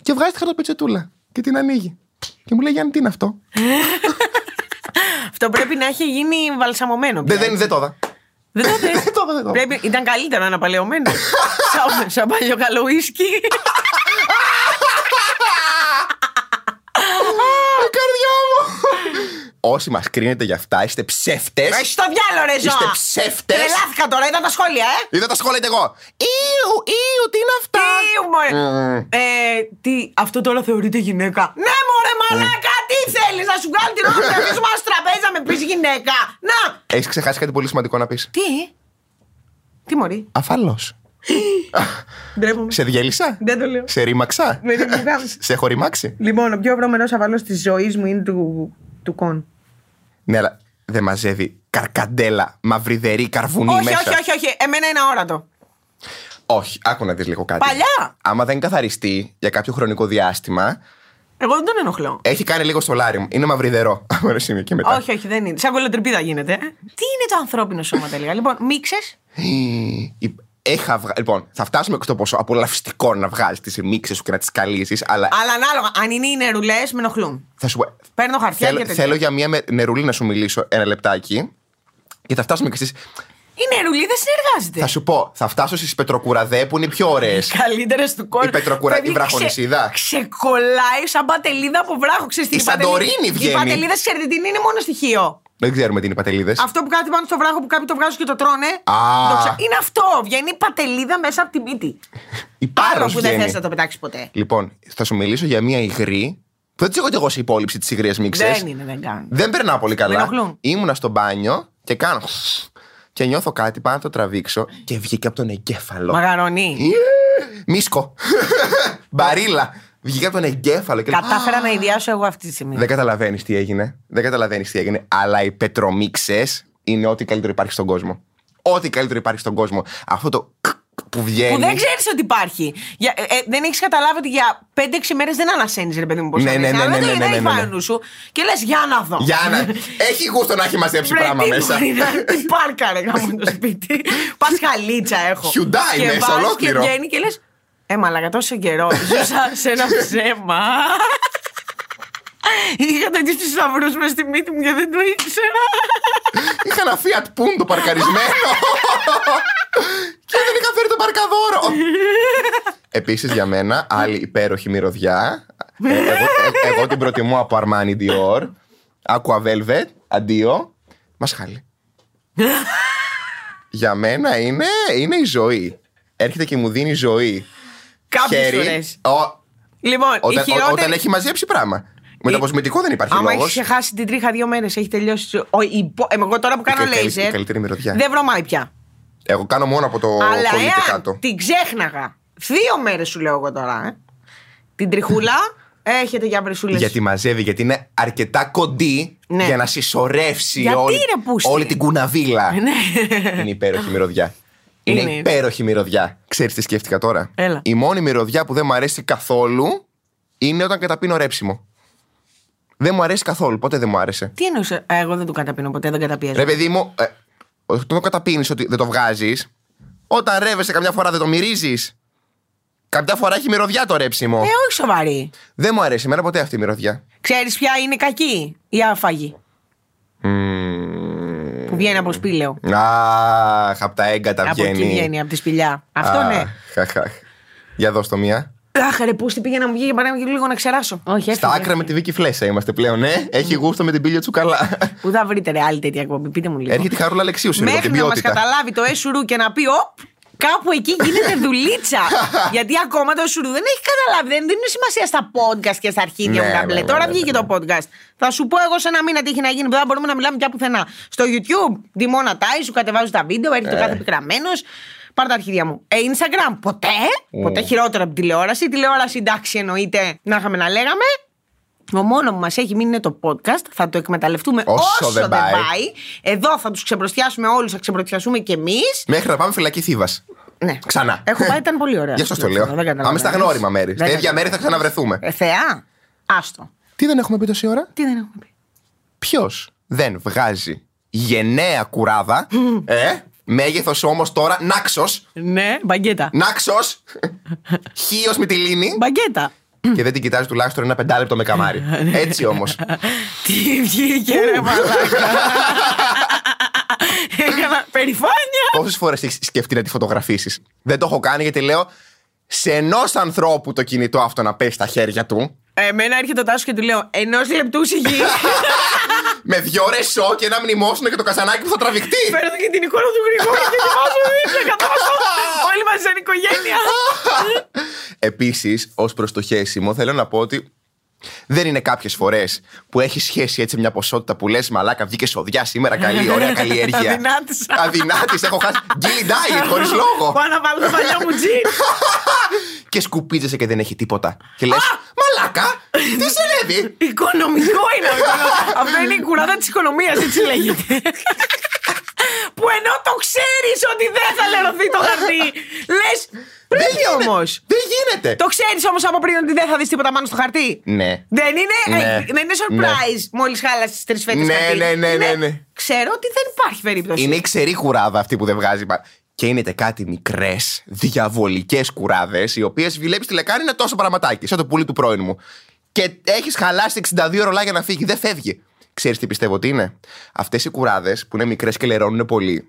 Speaker 1: Και βγάζει τη χαρτοπετσετούλα και την ανοίγει. Και μου λέει Γιάννη, τι είναι αυτό; <laughs>
Speaker 2: Αυτό πρέπει να έχει γίνει βαλσαμωμένο. πια.
Speaker 1: Δεν, δεν, δεν το είδα.
Speaker 2: Δεν το δες. <laughs>
Speaker 1: Δεν το είδα, δεν το είδα.
Speaker 2: Πρέπει, ήταν καλύτερο να παλαιωμένο. <laughs> σαν, σαν παλιό καλό ουίσκι.
Speaker 1: Η καρδιά μου. Όσοι μας κρίνετε για αυτά, είστε ψεύτες.
Speaker 2: Έχει το διάλογο, ρε ζώα.
Speaker 1: Είστε ψεύτες.
Speaker 2: Τρελάθηκα τώρα, είδα τα σχόλια, ε.
Speaker 1: Είδα τα σχόλια κι εγώ. Ήου, ήου, τι είναι αυτά;
Speaker 2: Τι, μωρέ. Ε, τι, αυτό τώρα θεωρείται γυναίκα. Ναι, μωρέ, μαλάκα, τι θέλεις να σου βγάλει την ώρα να αφήσουμε στο τραπέζι να με πεις γυναίκα. Να.
Speaker 1: Έχεις ξεχάσει κάτι πολύ σημαντικό να πεις;
Speaker 2: Τι, τι μωρή;
Speaker 1: Αφαλώ. <gasps>
Speaker 2: Ντρέπομαι.
Speaker 1: Σε διέλυσα;
Speaker 2: Δεν το λέω.
Speaker 1: Σε ρήμαξα.
Speaker 2: Με ρημουγάμισε. <laughs>
Speaker 1: Σε έχω ρημάξει.
Speaker 2: Λοιπόν, ο πιο βρωμερό αβαλό της ζωής μου είναι του, του κον.
Speaker 1: Ναι, αλλά δεν μαζεύει καρκαντέλα, μαυριδερή, καρβουνί
Speaker 2: Όχι,
Speaker 1: μέσα.
Speaker 2: όχι, όχι, όχι. Εμένα είναι αόρατο.
Speaker 1: Όχι, άκου να δεις λίγο κάτι.
Speaker 2: Παλιά.
Speaker 1: Άμα δεν καθαριστεί για κάποιο χρονικό διάστημα,
Speaker 2: Εγώ δεν τον ενοχλώ.
Speaker 1: έχει κάνει λίγο σολάριο. Είναι μαυριδερό. Από ένα σημείο και μετά.
Speaker 2: Όχι, όχι, δεν είναι. Σαν κολοτρυπίδα γίνεται. ε. Τι είναι το ανθρώπινο σώμα τελικά. Λοιπόν, μίξες.
Speaker 1: Η- Έχα βγα... Λοιπόν, θα φτάσουμε στο πόσο απολαυστικό να βγάζει τις μίξε σου και να τις καλύσεις, αλλά
Speaker 2: Αλλά ανάλογα, αν είναι οι νερουλές, με ενοχλούν.
Speaker 1: θα σου πω.
Speaker 2: Παίρνω χαρτιά
Speaker 1: Θέλω,
Speaker 2: και τέτοια.
Speaker 1: θέλω για μία με- νερουλή να σου μιλήσω ένα λεπτάκι. Και θα φτάσουμε και στις...
Speaker 2: Η νερουλή δεν συνεργάζεται.
Speaker 1: Θα σου πω, θα φτάσω στις πετροκουραδέ που είναι οι πιο ωραίες.
Speaker 2: Καλύτερες του κόσμου.
Speaker 1: Η Πετροκουρα- η
Speaker 2: Παιδί,
Speaker 1: βραχονισίδα.
Speaker 2: Ξε, ξεκολλάει σαν πατελίδα από βράχο. Ξέρεις τι,
Speaker 1: Η Σαντορίνη
Speaker 2: πατελίδα-
Speaker 1: βγαίνει.
Speaker 2: Οι πατελίδε, ξέρετε τι είναι, είναι μόνο στοιχείο.
Speaker 1: Δεν ξέρουμε τι είναι οι πατελίδες.
Speaker 2: Αυτό που κάτι πάνω στο βράχο που κάποιοι το βγάζουν και το τρώνε.
Speaker 1: Α.
Speaker 2: το ξε- Είναι αυτό. Βγαίνει η πατελίδα μέσα από τη μύτη.
Speaker 1: Η
Speaker 2: Άρα
Speaker 1: πάρος
Speaker 2: που δεν
Speaker 1: βγαίνει.
Speaker 2: θες να το πετάξεις ποτέ.
Speaker 1: Λοιπόν, θα σου μιλήσω για μία υγρή. Που δεν τη έχω κι εγώ σε υπόλοιψη της υγρίας μίξε.
Speaker 2: Δεν είναι, δεν κάνουν.
Speaker 1: Δεν περνάω πολύ
Speaker 2: Με
Speaker 1: καλά.
Speaker 2: ενοχλούν.
Speaker 1: Ήμουνα στο μπάνιο και κάνω. <sniffs> και νιώθω κάτι, πάω να το τραβήξω και βγήκε από τον εγκέφαλο.
Speaker 2: Μαγαρονί.
Speaker 1: Yeah. Μίσκο. <laughs> Μπαρίλα. Βγήκε από τον εγκέφαλο. Και...
Speaker 2: Κατάφερα να ιδιάσω εγώ αυτή τη στιγμή.
Speaker 1: Δεν καταλαβαίνεις τι έγινε. Δεν καταλαβαίνεις τι έγινε. Αλλά οι πετρομίξες είναι ό,τι καλύτερο υπάρχει στον κόσμο. Ό,τι καλύτερο υπάρχει στον κόσμο. Αυτό το που βγαίνει.
Speaker 2: Που δεν ξέρεις ότι υπάρχει. Για, ε, ε, δεν έχεις καταλάβει ότι για 5-6 μέρες δεν ανασένεις, ρε παιδί μου. Πώς
Speaker 1: Ναι,
Speaker 2: θα
Speaker 1: ναι,
Speaker 2: λες.
Speaker 1: ναι,
Speaker 2: Αλλά
Speaker 1: ναι,
Speaker 2: δεν
Speaker 1: ναι,
Speaker 2: το
Speaker 1: ναι,
Speaker 2: έχει
Speaker 1: ναι,
Speaker 2: πάει
Speaker 1: ναι.
Speaker 2: νου σου. Και λες, για να δω.
Speaker 1: Για να. Έχει γούστο να έχει μαζέψει πράγμα μέσα.
Speaker 2: Τι πάρκα ρε γάμο το σπίτι. <laughs> Πασχαλίτσα έχω.
Speaker 1: Hyundai
Speaker 2: και
Speaker 1: μέσα,
Speaker 2: βάζεις
Speaker 1: ολόκληρο.
Speaker 2: Και βγαίνει και λες. Ε, μαλακα τόσο καιρό. <laughs> Ζούσα σε ένα ψέμα. Είχα τέτοιου του σταυρού μες στη μύτη μου και δεν το ήξερα.
Speaker 1: Είχα ένα Fiat Punto παρκαρισμένο. και δεν είχα φέρει το παρκαδόρο. Επίσης για μένα, άλλη υπέροχη μυρωδιά. Ε, εγώ, ε, εγώ την προτιμώ από Armani Dior. Aqua Velvet, αντίο. Μασχάλη. <laughs> για μένα είναι, είναι η ζωή. Έρχεται και μου δίνει ζωή.
Speaker 2: Κάποιες
Speaker 1: Χέρι.
Speaker 2: φορές.
Speaker 1: Ο-
Speaker 2: Λοιπόν, η
Speaker 1: όταν, ο-
Speaker 2: χειρότερη.
Speaker 1: όταν έχει μαζέψει πράγμα. Με το
Speaker 2: Η-
Speaker 1: κοσμητικό δεν υπάρχει
Speaker 2: Άμα
Speaker 1: λόγος.
Speaker 2: έχεις ξεχάσει την τρίχα δύο μέρες, έχει τελειώσει. Ο, η, πο- ε, εγώ τώρα που κάνω
Speaker 1: κα- καλή- η
Speaker 2: λέιζερ.
Speaker 1: καλύτερη μυρωδιά.
Speaker 2: Δεν βρωμάει πια.
Speaker 1: Εγώ κάνω μόνο από το
Speaker 2: Αλλά
Speaker 1: κολλή και
Speaker 2: εάν
Speaker 1: κάτω.
Speaker 2: την ξέχναγα. Δύο μέρες σου λέω εγώ τώρα. Ε. Την τριχούλα έχετε για βρεσούλε.
Speaker 1: Γιατί μαζεύει, γιατί είναι αρκετά κοντή
Speaker 2: Ναι.
Speaker 1: για να συσσωρεύσει
Speaker 2: Γιατί,
Speaker 1: όλη,
Speaker 2: ρε, πούστη;
Speaker 1: όλη την κουναβίλα.
Speaker 2: Ναι.
Speaker 1: είναι υπέροχη μυρωδιά. Είναι,
Speaker 2: Είναι.
Speaker 1: υπέροχη μυρωδιά. Ξέρεις τι σκέφτηκα τώρα;
Speaker 2: Έλα.
Speaker 1: Η μόνη μυρωδιά που δεν μου αρέσει καθόλου είναι όταν καταπίνω ρέψιμο. Δεν μου αρέσει καθόλου. Πότε δεν μου άρεσε.
Speaker 2: Τι εννοούσε. Ε, Εγώ δεν το καταπίνω ποτέ, δεν καταπιέζω.
Speaker 1: Ρε παιδί μου, ε, όταν το καταπίνεις ότι δεν το βγάζεις, όταν ρεύεσαι καμιά φορά δεν το μυρίζεις. Κάποια φορά έχει μυρωδιά το ρέψιμο.
Speaker 2: Ε, όχι σοβαρή.
Speaker 1: Δεν μου αρέσει εμένα ποτέ αυτή η μυρωδιά.
Speaker 2: Ξέρεις ποια είναι κακή; Η άφαγη.
Speaker 1: Μμμ.
Speaker 2: Που βγαίνει από σπήλαιο.
Speaker 1: Αχ, από τα έγκατα
Speaker 2: Από
Speaker 1: βγαίνει.
Speaker 2: εκεί βγαίνει, από τη σπηλιά. Αυτό
Speaker 1: Αχ,
Speaker 2: ναι.
Speaker 1: αχ, αχ. Για δώσ' το μία.
Speaker 2: Αχ, ρε, πού πήγε να μου βγει για παράδειγμα και λίγο να ξεράσω. Όχι,
Speaker 1: Στα
Speaker 2: έφυγε.
Speaker 1: άκρα με τη Βίκη Φλέσσα είμαστε πλέον, ναι. Έχει γούστο με την πύλια τσουκαλά.
Speaker 2: Πού θα βρείτε ρε άλλη τέτοια εκπομπή, πείτε μου λίγο.
Speaker 1: Έρχεται η Χαρούλα Αλεξίου σε λίγο
Speaker 2: Μέχρι
Speaker 1: την
Speaker 2: να μας
Speaker 1: ποιότητα.
Speaker 2: καταλάβει το έσουρου και να πει, Οπ, κάπου εκεί γίνεται δουλίτσα. <laughs> Γιατί ακόμα το έσουρου δεν έχει καταλάβει. Δεν δίνει σημασία στα podcast και στα αρχίδια
Speaker 1: Ναι,
Speaker 2: μου τα
Speaker 1: ναι,
Speaker 2: μπλε.
Speaker 1: ναι,
Speaker 2: Τώρα
Speaker 1: ναι,
Speaker 2: βγήκε
Speaker 1: ναι.
Speaker 2: το podcast. Θα σου πω εγώ σε ένα μήνα τι έχει να γίνει. που Δεν μπορούμε να μιλάμε πια πουθενά. Στο YouTube, demonetize, σου κατεβάζω τα βίντεο, έρχεται ο
Speaker 1: Ε.
Speaker 2: κάθε πικραμένος. Πάρ τα αρχίδια μου. Ε, Instagram, ποτέ. Ποτέ χειρότερο από τηλεόραση. Τηλεόραση, εντάξει, εννοείται να είχαμε να λέγαμε. Το μόνο που μας έχει μείνει είναι το podcast. Θα το εκμεταλλευτούμε
Speaker 1: Όσο
Speaker 2: όσο,
Speaker 1: δεν
Speaker 2: δεν,
Speaker 1: πάει.
Speaker 2: πάει. Εδώ θα τους ξεπροστιάσουμε όλους, θα ξεπροστιάσουμε κι εμείς.
Speaker 1: Μέχρι να πάμε φυλακή Θήβα.
Speaker 2: Ναι.
Speaker 1: Ξανά.
Speaker 2: Έχω πάει, ήταν πολύ ωραία.
Speaker 1: Γι' αυτό το
Speaker 2: Δεν
Speaker 1: λέω.
Speaker 2: καταλαβαίνω.
Speaker 1: Πάμε στα γνώριμα μέρη.
Speaker 2: Δεν
Speaker 1: Στα ίδια
Speaker 2: καταλαβαίνω.
Speaker 1: μέρη θα ξαναβρεθούμε.
Speaker 2: Ε, θεά. Άστο.
Speaker 1: Τι δεν έχουμε πει τόση ώρα;
Speaker 2: Τι δεν έχουμε πει.
Speaker 1: Ποιος δεν βγάζει γενναία κουράδα. <laughs> ε, μέγεθος όμως τώρα νάξος.
Speaker 2: Ναι, μπαγκέτα.
Speaker 1: Νάξος. <laughs> Χίο με τη λίνη.
Speaker 2: Μπαγκέτα.
Speaker 1: Και δεν την κοιτάζει τουλάχιστον ένα πεντάλεπτο με καμάρι. Έτσι όμως.
Speaker 2: Τι βγήκε, ρε μαλάκα. Έκανα περηφάνεια.
Speaker 1: Πόσες φορές έχεις σκεφτεί να τη φωτογραφίσεις; Δεν το έχω κάνει γιατί λέω σε ενός ανθρώπου το κινητό αυτό να πέσει στα χέρια του.
Speaker 2: Εμένα έρχεται ο Τάσος και του λέω ενός λεπτού σιγή. <laughs>
Speaker 1: με δυο ρεσό και ένα μνημόσυνο και το καζανάκι που θα τραβηχτεί.
Speaker 2: Παίρνω και την εικόνα του Γρηγόρη και τη βάζω δίπλα κατάσταση. Όλοι μαζί σαν οικογένεια. <laughs>
Speaker 1: Επίσης, ως προς το χέσιμο, θέλω να πω ότι δεν είναι κάποιες φορές που έχει σχέση έτσι μια ποσότητα που λες Μαλάκα, βγήκε σοδιά σήμερα. Καλή, ωραία <laughs> καλλιέργεια.
Speaker 2: Αδυνάτησα.
Speaker 1: Αδυνάτησα, έχω χάσει. Γκίλι diet, χωρίς <laughs> λόγο.
Speaker 2: Πάω να βάλω το παλιό μου τζιν. <laughs>
Speaker 1: και σκουπίζεσαι και δεν έχει τίποτα. Και λες, Μαλάκα, τι συνέβη;
Speaker 2: Οικονομικό είναι αυτό. Αυτό είναι η κουράδα της οικονομίας, έτσι λέγεται. Που ενώ το ξέρεις ότι δεν θα λερωθεί το χαρτί, <laughs> λες.
Speaker 1: Δεν
Speaker 2: Πρέπει
Speaker 1: γίνεται.
Speaker 2: όμως.
Speaker 1: Δεν γίνεται.
Speaker 2: Το ξέρεις όμως από πριν ότι δεν θα δεις τίποτα πάνω στο χαρτί.
Speaker 1: Ναι.
Speaker 2: Δεν είναι,
Speaker 1: Ναι.
Speaker 2: ε, δεν είναι surprise μόλις χάλασες τις τρεις φέτες.
Speaker 1: Ναι, ναι, ναι, ναι, ναι.
Speaker 2: Ξέρω ότι δεν υπάρχει περίπτωση.
Speaker 1: Είναι η ξερή κουράδα αυτή που δεν βγάζει. πα- Και είναι κάτι μικρές, διαβολικές κουράδες, οι οποίες βλέπεις τη λεκάνη είναι τόσο πραγματάκι, σαν το πουλί του πρώην μου. Και έχεις χαλάσει 62 ρολά για να φύγει, δεν φεύγει. Ξέρεις τι πιστεύω ότι είναι; Αυτές οι κουράδες που είναι μικρές και λερώνουν πολύ,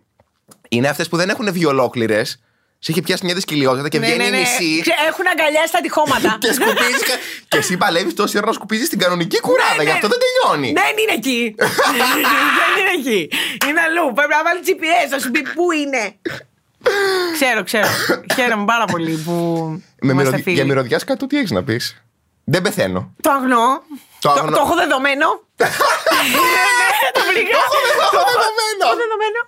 Speaker 1: είναι αυτές που δεν έχουν βγει ολόκληρες. Σε έχει πιάσει μια δυσκολιότητα και
Speaker 2: Ναι,
Speaker 1: βγαίνει
Speaker 2: ναι, ναι.
Speaker 1: η μισή.
Speaker 2: Ξέ- Έχουν αγκαλιάσει τα τυχώματα. <laughs>
Speaker 1: και σκουπίζει. και εσύ παλεύεις τόση ώρα να σκουπίζεις την κανονική κουράδα, γι' αυτό δεν τελειώνει.
Speaker 2: Δεν είναι εκεί. <laughs> δεν είναι εκεί. Είναι αλλού. Πρέπει να βάλει GPS να σου πει πού είναι. ξέρω, ξέρω. Χαίρομαι πάρα πολύ που
Speaker 1: Με
Speaker 2: είμαστε
Speaker 1: μυρωδι...
Speaker 2: φίλοι.
Speaker 1: Για μυρωδιάς κάτω τι έχεις να πεις; Δεν πεθαίνω.
Speaker 2: Το αγνώ.
Speaker 1: Το αγνώ.
Speaker 2: το έχω δεδομένο. <laughs> Ναι, ναι, το βρήκα.
Speaker 1: Το έχω δεδομένο.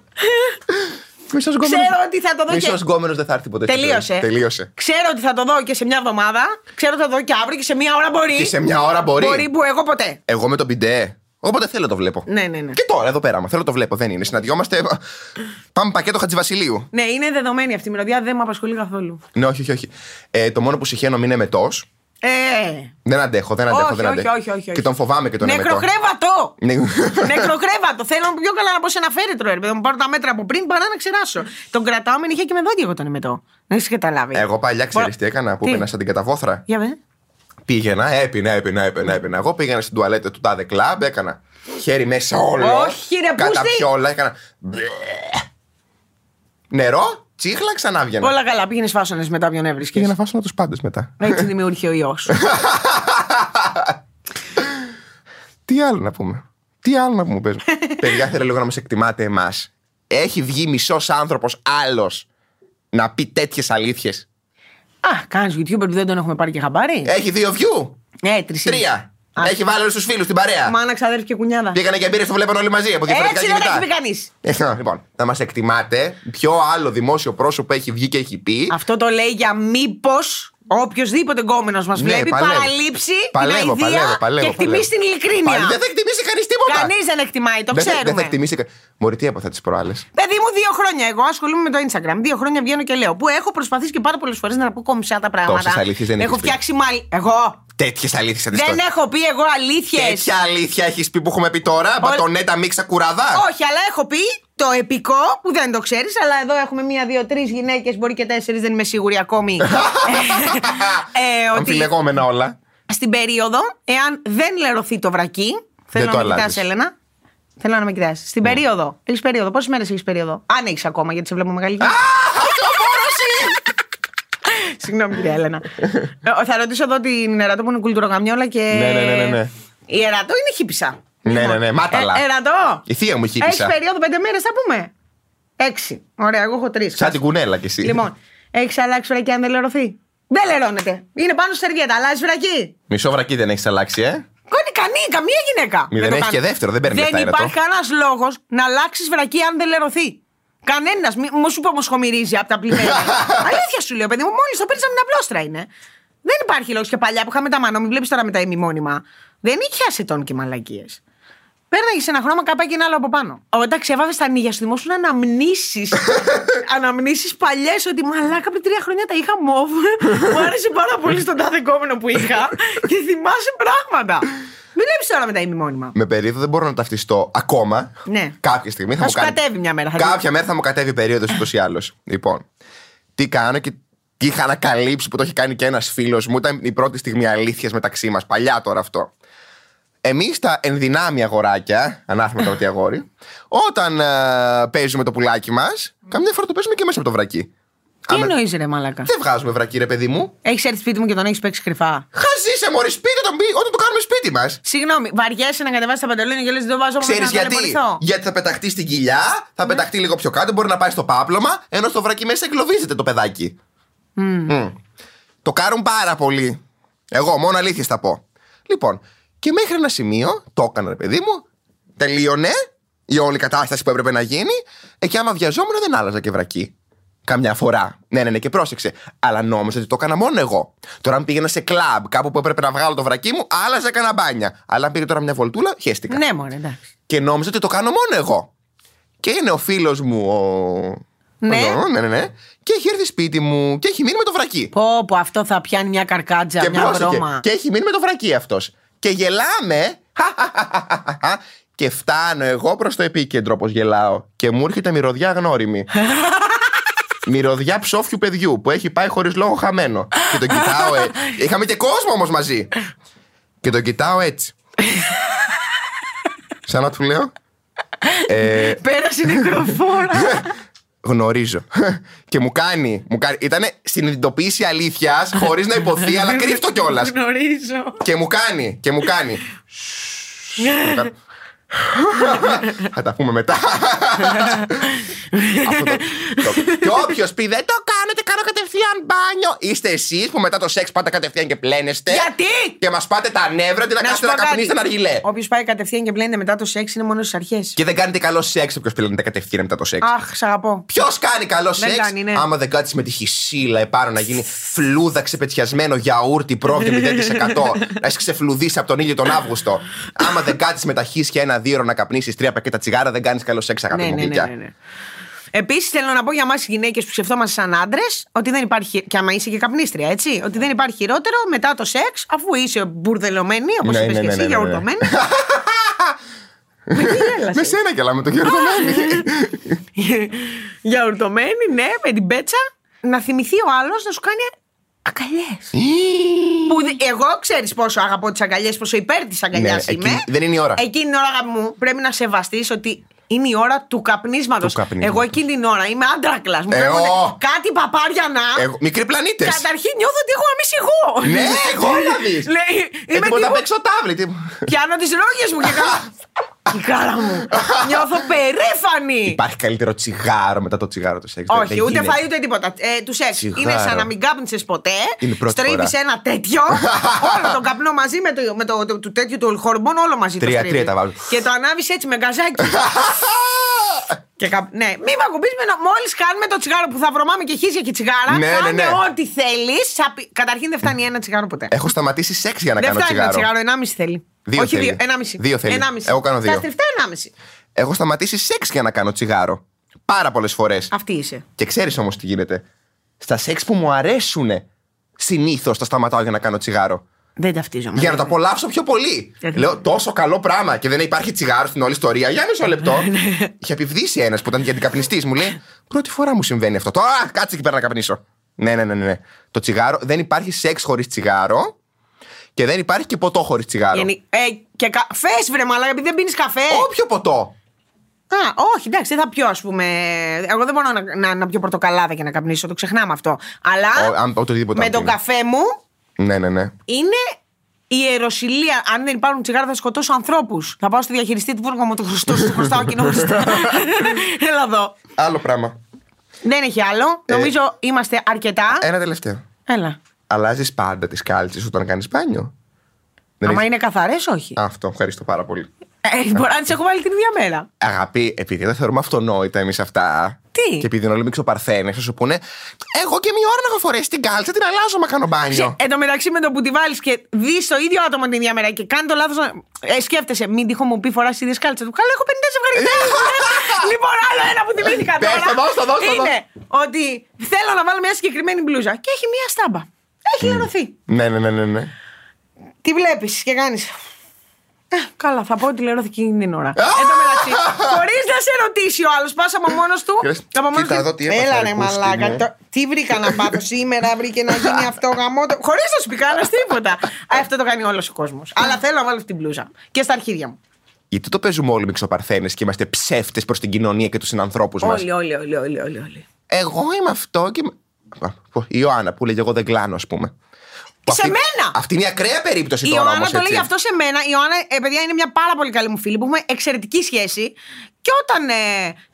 Speaker 2: Το έχω δεδομένο.
Speaker 1: Μισός γκόμενος.
Speaker 2: Ξέρω ότι θα το δω
Speaker 1: Μισός
Speaker 2: και.
Speaker 1: γκόμενος δεν θα έρθει ποτέ. στη ζωή.
Speaker 2: Τελείωσε.
Speaker 1: Τελείωσε.
Speaker 2: Ξέρω ότι θα το δω και σε μια εβδομάδα. Ξέρω ότι θα το δω και αύριο και σε μια ώρα μπορεί.
Speaker 1: Και σε μια ώρα μπορεί.
Speaker 2: Μπορεί που εγώ ποτέ.
Speaker 1: Εγώ με τον πιντέ. Όποτε θέλω το βλέπω.
Speaker 2: Ναι, ναι, ναι.
Speaker 1: Και τώρα εδώ πέρα, μα θέλω το βλέπω. Δεν είναι. Συναντιόμαστε. Πάμε πακέτο Χατζηβασιλείου.
Speaker 2: Ναι, είναι δεδομένη αυτή η μυρωδιά, δεν με απασχολεί καθόλου.
Speaker 1: Ναι, όχι, όχι. όχι. Ε, το μόνο που συχαίνομαι είναι μετό.
Speaker 2: Ε,
Speaker 1: Δεν αντέχω, δεν αντέχω.
Speaker 2: όχι,
Speaker 1: δεν
Speaker 2: όχι,
Speaker 1: αντέχω.
Speaker 2: όχι, όχι, όχι.
Speaker 1: Και τον φοβάμαι και τον εμετό.
Speaker 2: Νεκροκρέβατο!
Speaker 1: Ναι.
Speaker 2: Νεκροκρέβατο! Θέλω πιο καλά να πω σε ένα φέρετρο, ρε παιδί μου. Πάρω τα μέτρα από πριν παρά να ξεράσω. Τον κρατάω με νύχια και με δόντια εγώ τον εμετό. Δεν έχεις καταλάβει.
Speaker 1: Εγώ παλιά ξέρεις τι έκανα, που
Speaker 2: Τι;
Speaker 1: πήγαινα σαν την καταβόθρα.
Speaker 2: Για δε.
Speaker 1: Πήγαινα, έπινα, έπινα, έπινα, έπινα. Εγώ πήγαινα στην τουαλέτα του τάδε κλαμπ, έκανα χέρι μέσα όλο.
Speaker 2: Όχι, ρε,
Speaker 1: Κατά
Speaker 2: πούστη.
Speaker 1: πιόλα, έκανα. μπλε. Νερό, τσίχλα, ξανά βγαίνα.
Speaker 2: Όλα καλά, πήγαινες φάσονες μετά ποιον έβρισκες.
Speaker 1: Πήγαινα να φάσω τους πάντες μετά.
Speaker 2: Έτσι δημιούργησε ο ιός.
Speaker 1: Τι άλλο να πούμε; Τι άλλο να πούμε, πες μου. <laughs> Παιδιά, θέλω λίγο να μας εκτιμάτε εμάς. Έχει βγει μισός άνθρωπος άλλος να πει τέτοιες αλήθειες;
Speaker 2: Α, κάνεις YouTuber που δεν τον έχουμε πάρει και χαμπάρι;
Speaker 1: Έχει δύο view.
Speaker 2: Ναι, τρεις.
Speaker 1: Τρία. Έχει βάλει όλους τους φίλους στην παρέα.
Speaker 2: Μάνα, ξαδέρφη και κουνιάδα.
Speaker 1: Πήγανε και πήρε το βλέπαν όλοι μαζί από διαφορετικά
Speaker 2: Έτσι δεν
Speaker 1: κινητά.
Speaker 2: έχει πει κανείς.
Speaker 1: Ε, λοιπόν, να μας εκτιμάτε ποιο άλλο δημόσιο πρόσωπο έχει βγει και έχει πει.
Speaker 2: Αυτό το λέει για μήπως οποιοδήποτε γκόμενος μας
Speaker 1: Ναι,
Speaker 2: βλέπει
Speaker 1: παλεύω.
Speaker 2: παραλείψει
Speaker 1: Παλεύω,
Speaker 2: την αηδία
Speaker 1: παλεύω, παλεύω,
Speaker 2: και εκτιμήσει
Speaker 1: παλεύω.
Speaker 2: την ειλικρίνεια.
Speaker 1: Πάλι δεν θα εκτιμήσει κανείς τίποτα.
Speaker 2: Κανείς δεν εκτιμάει, το
Speaker 1: δεν, θα-
Speaker 2: ξέρουμε.
Speaker 1: δεν θα εκτιμήσει. κα- Μωρή, τι έπαθα τις προάλλες.
Speaker 2: Παιδί μου, δύο χρόνια εγώ ασχολούμαι με το Instagram. Δύο χρόνια βγαίνω και λέω. Που έχω προσπαθήσει και πάρα πολλές φορές να πω κομψά τα πράγματα.
Speaker 1: Τόσες αλήθειες δεν
Speaker 2: Έχω
Speaker 1: έχεις πει.
Speaker 2: φτιάξει μάλι. Εγώ;
Speaker 1: Τέτοιες αλήθειες
Speaker 2: Δεν έχω πει εγώ αλήθειες.
Speaker 1: Τέτοια αλήθεια έχεις πει που έχουμε πει τώρα. Μπατονέτα μίξα κουράδα;
Speaker 2: Όχι, αλλά έχω πει το επικό που δεν το ξέρεις, αλλά εδώ έχουμε μία, δύο, τρεις γυναίκες, μπορεί και τέσσερις, δεν είμαι σίγουρη ακόμη. <laughs> ε, ότι
Speaker 1: Αμφιλεγόμενα όλα.
Speaker 2: στην περίοδο, εάν δεν λερωθεί το βρακί. Θέλω
Speaker 1: το
Speaker 2: να με
Speaker 1: αλλάζεις.
Speaker 2: κοιτάς, Έλενα. Θέλω να με κοιτάς. Στην περίοδο. Έχεις περίοδο. Πόσες μέρες έχεις περίοδο; Αν έχεις ακόμα, γιατί σε βλέπω μεγάλη. Συγγνώμη, κυρία Έλενα. Ε, θα ρωτήσω εδώ την Ερατό που είναι κουλτουρογαμιόλα και.
Speaker 1: Ναι, ναι, ναι, ναι, ναι.
Speaker 2: Η Ερατό είναι χύπησα.
Speaker 1: Ναι, ναι, ναι, μάταλα.
Speaker 2: Ε, Ερατό.
Speaker 1: Η θεία μου έχει
Speaker 2: Έχεις
Speaker 1: πίσα.
Speaker 2: περίοδο πέντε μέρες, θα πούμε. Έξι. Ωραία, εγώ έχω τρεις.
Speaker 1: Σαν την κουνέλα κι εσύ.
Speaker 2: Λοιπόν, έχεις αλλάξει βρακί αν δεν λερωθεί; Δεν λερώνεται. Είναι πάνω στη σεργέτα. Αλλάζεις βρακί.
Speaker 1: Μισό βρακί δεν έχεις αλλάξει, ε.
Speaker 2: Κόνη κανεί, καμία γυναίκα.
Speaker 1: Μη δεν
Speaker 2: το
Speaker 1: έχεις
Speaker 2: κάνει.
Speaker 1: και δεύτερο, δεν παίρνει
Speaker 2: Δεν
Speaker 1: λεφτά, Ερατό.
Speaker 2: υπάρχει κανένας λόγος να αλλάξεις βρακί αν δεν λερωθεί. Κανένας. Μου σου πω όμω χομυρίζει από τα πλημμύρια. <laughs> Αλήθεια σου λέω, παιδί μου, μόλις το πήρε από την απλόστρα είναι. Δεν υπάρχει λόγος και παλιά που είχαμε τα μανό, μην βλέπεις τώρα με τα ημιμόνιμα. Δεν είχε ασετών και μαλακίες. Πέρναγες ένα χρώμα καπάκι ένα άλλο από πάνω. Όταν ξέβαβε τα νύχια σου, δημόσιον αναμνήσεις. <laughs> αναμνήσεις παλιές ότι μαλάκα πριν τρία χρόνια τα είχα μόβ. <laughs> Μου άρεσε πάρα πολύ στον τάδε κόμενο που είχα <laughs> και θυμάσαι πράγματα. Μην βλέπει τώρα με τα ημιμόνιμα.
Speaker 1: Με περίοδο δεν μπορώ να ταυτιστώ ακόμα.
Speaker 2: Ναι.
Speaker 1: Κάποια στιγμή θα,
Speaker 2: Θα
Speaker 1: μου
Speaker 2: σου
Speaker 1: κάνει.
Speaker 2: κατέβει μια μέρα, θα
Speaker 1: Κάποια
Speaker 2: δεις.
Speaker 1: μέρα θα μου κατέβει περίοδος ούτως ή άλλως. Λοιπόν, τι κάνω και τι είχα ανακαλύψει που το έχει κάνει και ένας φίλος μου. Ήταν η πρώτη στιγμή αλήθειας μεταξύ μας. Παλιά τώρα αυτό. Εμείς τα ενδυνάμει αγοράκια, ανάθεμα το ότι αγόρι, όταν ε, παίζουμε το πουλάκι μας, καμιά φορά το παίζουμε και μέσα από το βρακί.
Speaker 2: Τι
Speaker 1: Άμα-
Speaker 2: εννοείς, ρε Μαλάκα;
Speaker 1: Δεν βγάζουμε βρακί, ρε παιδί μου.
Speaker 2: Έχεις έρθει σπίτι μου και τον έχεις παίξει κρυφά;
Speaker 1: Χαζίσε, Μωρή, σπίτι τον πει όταν το κάνουμε σπίτι μας.
Speaker 2: Συγγνώμη, βαριέσαι να κατεβάσεις τα παντελόνια και λες: Δεν το βάζω μόνο
Speaker 1: Ξέρεις
Speaker 2: να
Speaker 1: γιατί;
Speaker 2: ταλαιπωρηθώ.
Speaker 1: Γιατί θα πεταχτεί στην κοιλιά, θα
Speaker 2: Ναι.
Speaker 1: πεταχτεί λίγο πιο κάτω, μπορεί να πάει στο πάπλωμα, ενώ στο βρακί μέσα εγκλωβίζεται το παιδάκι. Μμ. Το κάνουν πάρα πολύ. Εγώ μόνο αλήθειε θα πω. Λοιπόν, και μέχρι ένα σημείο το έκανα, ρε παιδί μου, τελείωνε η όλη κατάσταση που έπρεπε να γίνει, ε, και άμα βιαζόμουν δεν άλλαζα και βρακί. Καμιά φορά. Ναι, ναι, ναι, και πρόσεξε. Αλλά νόμιζα ότι το έκανα μόνο εγώ. Τώρα, αν πήγαινα σε κλαμπ, κάπου που έπρεπε να βγάλω το βρακί μου, άλλαζα έκανα μπάνια. Αλλά αν πήγε τώρα μια βολτούλα, χαίστηκα.
Speaker 2: Ναι, μωρέ, εντάξει.
Speaker 1: Και νόμιζα ότι το κάνω μόνο εγώ. Και είναι ο φίλος μου ο.
Speaker 2: Ναι.
Speaker 1: Εδώ, ναι, ναι, ναι. Και έχει έρθει σπίτι μου και έχει μείνει με το βρακί.
Speaker 2: Πω, πω, αυτό θα πιάνει μια καρκάτζα,
Speaker 1: και
Speaker 2: μια
Speaker 1: πρόσεχε.
Speaker 2: βρώμα.
Speaker 1: Και έχει μείνει με το βρακί αυτός. Και γελάμε. και φτάνω εγώ προς το επίκεντρο όπως γελάω. Και μου έρχεται μυρωδιά γνώριμη. μυρωδιά ψόφιου παιδιού που έχει πάει χωρίς λόγο χαμένο. και τον κοιτάω. Ε... Είχαμε και κόσμο όμως μαζί. και τον κοιτάω έτσι. Σαν να του λέω. Ε,
Speaker 2: Πέρασε η νεκροφόρα. <laughs>
Speaker 1: γνωρίζω. <laughs> και μου κάνει. Μου κάνει ήταν συνειδητοποίηση αλήθειας, χωρίς να υποθεί, αλλά κρύφτο κιόλας.
Speaker 2: Γνωρίζω.
Speaker 1: και μου κάνει. Και μου κάνει. <laughs> Θα τα πούμε μετά. Αυτό το- το- Και όποιος πει δεν το κάνετε, κάνω κατευθείαν μπάνιο. Είστε εσείς που μετά το σεξ πάτε κατευθείαν και πλένεστε.
Speaker 2: Γιατί;
Speaker 1: Και μας πάτε τα νεύρα ότι να κάθετε να καπνίσετε ένα αργιλέ.
Speaker 2: Όποιος πάει κατευθείαν και πλένεται μετά το σεξ είναι μόνο στις αρχές.
Speaker 1: Και δεν κάνετε καλό σεξ όποιος πλένεται κατευθείαν μετά το σεξ.
Speaker 2: Αχ, σ' αγαπώ.
Speaker 1: Ποιος κάνει καλό
Speaker 2: Δεν
Speaker 1: σεξ,
Speaker 2: κάνει, ναι.
Speaker 1: άμα δεν κάτσεις με τη χυσίλα επάνω να γίνει φλούδα ξεπετσιασμένο γιαούρτι πρόβιο 0%. να έχεις ξεφλουδίσει από τον ήλιο τον Αύγουστο. άμα δεν κάτσεις με τα χίσια ένα δύο να καπνίσεις τρία πακέτα τσιγάρα, δεν κάνεις καλό σεξ, αγάπη
Speaker 2: Ναι,
Speaker 1: μου
Speaker 2: ναι, ναι,
Speaker 1: γλυκιά.
Speaker 2: ναι, ναι. Επίσης, θέλω να πω για εμάς οι γυναίκες που σκεφτόμαστε σαν άντρες ότι δεν υπάρχει. και άμα είσαι και καπνίστρια, έτσι. Ότι δεν υπάρχει χειρότερο μετά το σεξ, αφού είσαι μπουρδελωμένη, όπως
Speaker 1: Ναι,
Speaker 2: είπες
Speaker 1: ναι,
Speaker 2: και
Speaker 1: ναι,
Speaker 2: εσύ,
Speaker 1: ναι, ναι, ναι.
Speaker 2: γιαουρτωμένη. <laughs> Με τι γέλασες;
Speaker 1: Με σένα κι αλλά με το γερδομένη. <laughs>
Speaker 2: Γιαουρτωμένη, ναι, με την πέτσα. Να θυμηθεί ο άλλος να σου κάνει αγκαλιές. Που δε- εγώ ξέρεις πόσο αγαπώ τις αγκαλιές, πόσο υπέρ της αγκαλιάς
Speaker 1: Ναι,
Speaker 2: είμαι.
Speaker 1: εκείνη- δεν είναι η ώρα.
Speaker 2: Εκείνη την ώρα αγάπη μου πρέπει να σεβαστείς ότι είναι η ώρα του καπνίσματος.
Speaker 1: Του καπνίσματος.
Speaker 2: Εγώ εκείνη την ώρα είμαι άντρακλας. Μου
Speaker 1: Ε,
Speaker 2: φεύγουνε
Speaker 1: ω.
Speaker 2: κάτι παπάρια να.
Speaker 1: Εγώ- Μικροί πλανήτες.
Speaker 2: Καταρχήν νιώθω ότι έχω αμυσιγό.
Speaker 1: Ναι, εγώ να δει.
Speaker 2: Λέει, είμαι
Speaker 1: Έτοιμο να
Speaker 2: λίγο-
Speaker 1: παίξω τάβλη.
Speaker 2: Πιάνω τις ρόγες μου και <laughs> κάνω. Η κάρα μου. Νιώθω περήφανη.
Speaker 1: Υπάρχει καλύτερο τσιγάρο μετά το τσιγάρο του σεξ.
Speaker 2: Όχι,
Speaker 1: Δεν
Speaker 2: ούτε
Speaker 1: γίνεται.
Speaker 2: φαΐ ούτε τίποτα. Ε, του σεξ.
Speaker 1: Τσιγάρο.
Speaker 2: Είναι σαν να μην κάπνισες ποτέ.
Speaker 1: Είναι η πρώτη
Speaker 2: Στρίβεις
Speaker 1: φορά.
Speaker 2: ένα τέτοιο. όλο τον καπνό μαζί με το, με το, το, το τέτοιο του χορμπών, όλο μαζί
Speaker 1: Τρία,
Speaker 2: το στρίβεις.
Speaker 1: τρία τα βάζω.
Speaker 2: Και το ανάβεις έτσι με γκαζάκι. <laughs> και καπ... Ναι, μη με ακουμπήσεις με Μόλις κάνουμε το τσιγάρο που θα βρωμάμε και χύσια και τσιγάρα.
Speaker 1: Ναι, ναι,
Speaker 2: κάνε
Speaker 1: ναι.
Speaker 2: ό,τι θέλεις. Καταρχήν δεν φτάνει ένα τσιγάρο ποτέ.
Speaker 1: Έχω σταματήσει σεξ για να
Speaker 2: δεν
Speaker 1: κάνω
Speaker 2: φτάνει ένα
Speaker 1: τσιγάρο.
Speaker 2: τσιγάρο, ενάμιση θέλει.
Speaker 1: Δύο
Speaker 2: Όχι
Speaker 1: θέλει.
Speaker 2: δύο, ενάμιση.
Speaker 1: Δύο θέλει.
Speaker 2: Ενάμιση.
Speaker 1: Εγώ κάνω δύο.
Speaker 2: Τα στριφτά ενάμιση.
Speaker 1: Έχω σταματήσει σεξ για να κάνω τσιγάρο. Πάρα πολλές φορές.
Speaker 2: Αυτή είσαι.
Speaker 1: Και ξέρεις όμως τι γίνεται. Στα σεξ που μου αρέσουν, συνήθως τα σταματάω για να κάνω τσιγάρο.
Speaker 2: Δεν ταυτίζομαι.
Speaker 1: Για να το απολαύσω πιο πολύ.
Speaker 2: Γιατί;
Speaker 1: Λέω τόσο καλό πράγμα και δεν υπάρχει τσιγάρο στην όλη ιστορία. Για μισό λεπτό.
Speaker 2: Ναι,
Speaker 1: Είχε επιβδίσει ένας που ήταν για καπνιστή. Μου λέει Πρώτη φορά μου συμβαίνει αυτό. Τώρα κάτσε εκεί πέρα να καπνίσω. Ναι, ναι, ναι, ναι. ναι. Το τσιγάρο δεν υπάρχει σεξ χωρίς τσιγάρο και δεν υπάρχει και ποτό χωρίς τσιγάρο.
Speaker 2: Γενι- Ε, και καφέ, βρε μαλάκα, επειδή δεν πίνεις καφέ.
Speaker 1: Όποιο ποτό.
Speaker 2: Α, όχι, εντάξει, δεν θα πιω, ας πούμε. Εγώ δεν μπορώ να, να, να πιω πορτοκαλάδα και να καπνίσω, το ξεχνάμε αυτό. Αλλά
Speaker 1: Ο- αν- οτιδήποτε
Speaker 2: με
Speaker 1: αν
Speaker 2: τον
Speaker 1: πίνω.
Speaker 2: καφέ μου
Speaker 1: Ναι, ναι, ναι.
Speaker 2: είναι η ιεροσιλία. Αν δεν υπάρχουν τσιγάρα, θα σκοτώσω ανθρώπους. Θα πάω στο διαχειριστή του Βούργου μου του Χριστού, του χρωστάω κοινό Χριστό. <laughs> Έλα εδώ.
Speaker 1: Άλλο πράγμα.
Speaker 2: Δεν έχει άλλο.
Speaker 1: Ε,
Speaker 2: Νομίζω είμαστε αρκετά.
Speaker 1: Ένα τελευταίο.
Speaker 2: Έλα.
Speaker 1: Αλλάζεις πάντα τις κάλτσες όταν κάνεις μπάνιο; Δεν
Speaker 2: Άμα
Speaker 1: έχεις-
Speaker 2: είναι καθαρές, όχι.
Speaker 1: Αυτό, ευχαριστώ πάρα πολύ.
Speaker 2: Ε, μπορεί να τις έχω βάλει την ίδια μέρα.
Speaker 1: Αγαπή, επειδή δεν θεωρούμε αυτονόητα εμείς αυτά.
Speaker 2: Τι;
Speaker 1: Και επειδή είναι όλοι μυξοπαρθένε, θα σου πούνε Εγώ και μία ώρα να έχω φορέσει την κάλτσα, την αλλάζω μα κάνω μπάνιο.
Speaker 2: Εν τω μεταξύ με το που τη βάλεις και δεις το ίδιο άτομο την ίδια μέρα και κάνει το λάθος. Ε, σκέφτεσαι, μην τυχό μου πει φοράς ίδιες κάλτσες του. Καλά, έχω 50 ζευγαριτέ. <laughs> λοιπόν, άλλο ένα που θυμήθηκα
Speaker 1: Πες
Speaker 2: τώρα.
Speaker 1: το, δώσ' το, δώσ' το,
Speaker 2: Είναι ότι θέλω να βάλω μια συγκεκριμένη μπλούζα και έχει μια στάμπα. Έχει λερωθεί.
Speaker 1: ναι, ναι, ναι, ναι. ναι.
Speaker 2: Τι βλέπεις και κάνεις. Ε, καλά, θα πω ότι λερώθηκε εκείνη την ώρα. Εν τω μεταξύ, <laughs> χωρίς να σε ρωτήσει ο άλλος, πας από μόνος του.
Speaker 1: Λες,
Speaker 2: από μόνος
Speaker 1: κοίτα
Speaker 2: του,
Speaker 1: εδώ τι έπαθα,
Speaker 2: Έλα
Speaker 1: ρε,
Speaker 2: ρε
Speaker 1: πούστη
Speaker 2: μαλάκα.
Speaker 1: μου».
Speaker 2: το- Τι βρήκα να πάθω σήμερα, βρήκε να γίνει <laughs> αυτό γαμό. Χωρίς να σου πει κανένας τίποτα. Α, Αυτό το κάνει όλος ο κόσμος. <laughs> Αλλά θέλω να βάλω αυτή την μπλούζα. Και στα αρχίδια μου.
Speaker 1: Γιατί το παίζουμε όλοι μυξοπαρθένε και είμαστε ψεύτες προς την κοινωνία και τους συνανθρώπους μας.
Speaker 2: Όλοι, όλοι, όλοι, όλοι, όλοι, όλοι.
Speaker 1: Εγώ είμαι αυτό και. Α, πω, Η Ιωάννα που λέγε Εγώ δεν κλάνω, ας πούμε. Που
Speaker 2: Σε
Speaker 1: αυτή-
Speaker 2: μένα!
Speaker 1: Αυτή είναι η ακραία περίπτωση
Speaker 2: Η
Speaker 1: τώρα
Speaker 2: Ιωάννα
Speaker 1: όμως,
Speaker 2: το
Speaker 1: έτσι.
Speaker 2: λέει αυτό σε μένα. Η Ιωάννα, ε, παιδιά, είναι μια πάρα πολύ καλή μου φίλη που έχουμε εξαιρετική σχέση. Και όταν ε,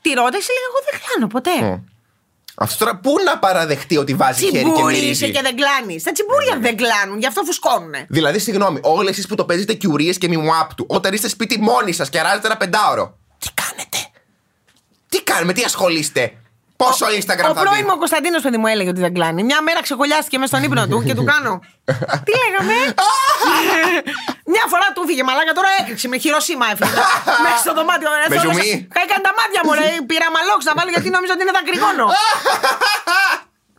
Speaker 2: τη ρώτησε, λέει: Εγώ δεν κλάνω ποτέ.
Speaker 1: Αυτό τώρα πού να παραδεχτεί ότι βάζει χέρι και
Speaker 2: Τσιμπούρι είσαι
Speaker 1: μυρίζει;
Speaker 2: και δεν κλάνεις. Τα τσιμπούρια δεν κλάνουν, γι' αυτό φουσκώνουνε.
Speaker 1: Δηλαδή, συγγνώμη, όλοι εσείς που το παίζετε κιουρίες και μιμουάπ του, όταν είστε σπίτι μόνοι σας και αράζετε ένα πεντάωρο. Τι κάνετε; Τι κάνετε, με τι ασχολείστε; Πόσο Instagram
Speaker 2: Ο
Speaker 1: θα
Speaker 2: πρώην
Speaker 1: δει;
Speaker 2: μου ο Κωνσταντίνος, παιδί μου, έλεγε ότι δεν κλάνει. Μια μέρα ξεκολλιάστηκε μέσα στον ύπνο του και του κάνω. Τι λέγαμε; Μια φορά του φύγε μαλάκα, τώρα έκρηξε με χειροσύμα έφυγε. Μέσα στο δωμάτιο. ε,
Speaker 1: Με
Speaker 2: θόλωσα.
Speaker 1: ζουμί;
Speaker 2: Έκανε τα μάτια μου, ρε. Πήρα μαλόξ να βάλω γιατί νόμιζα ότι είναι δακρυγόνο.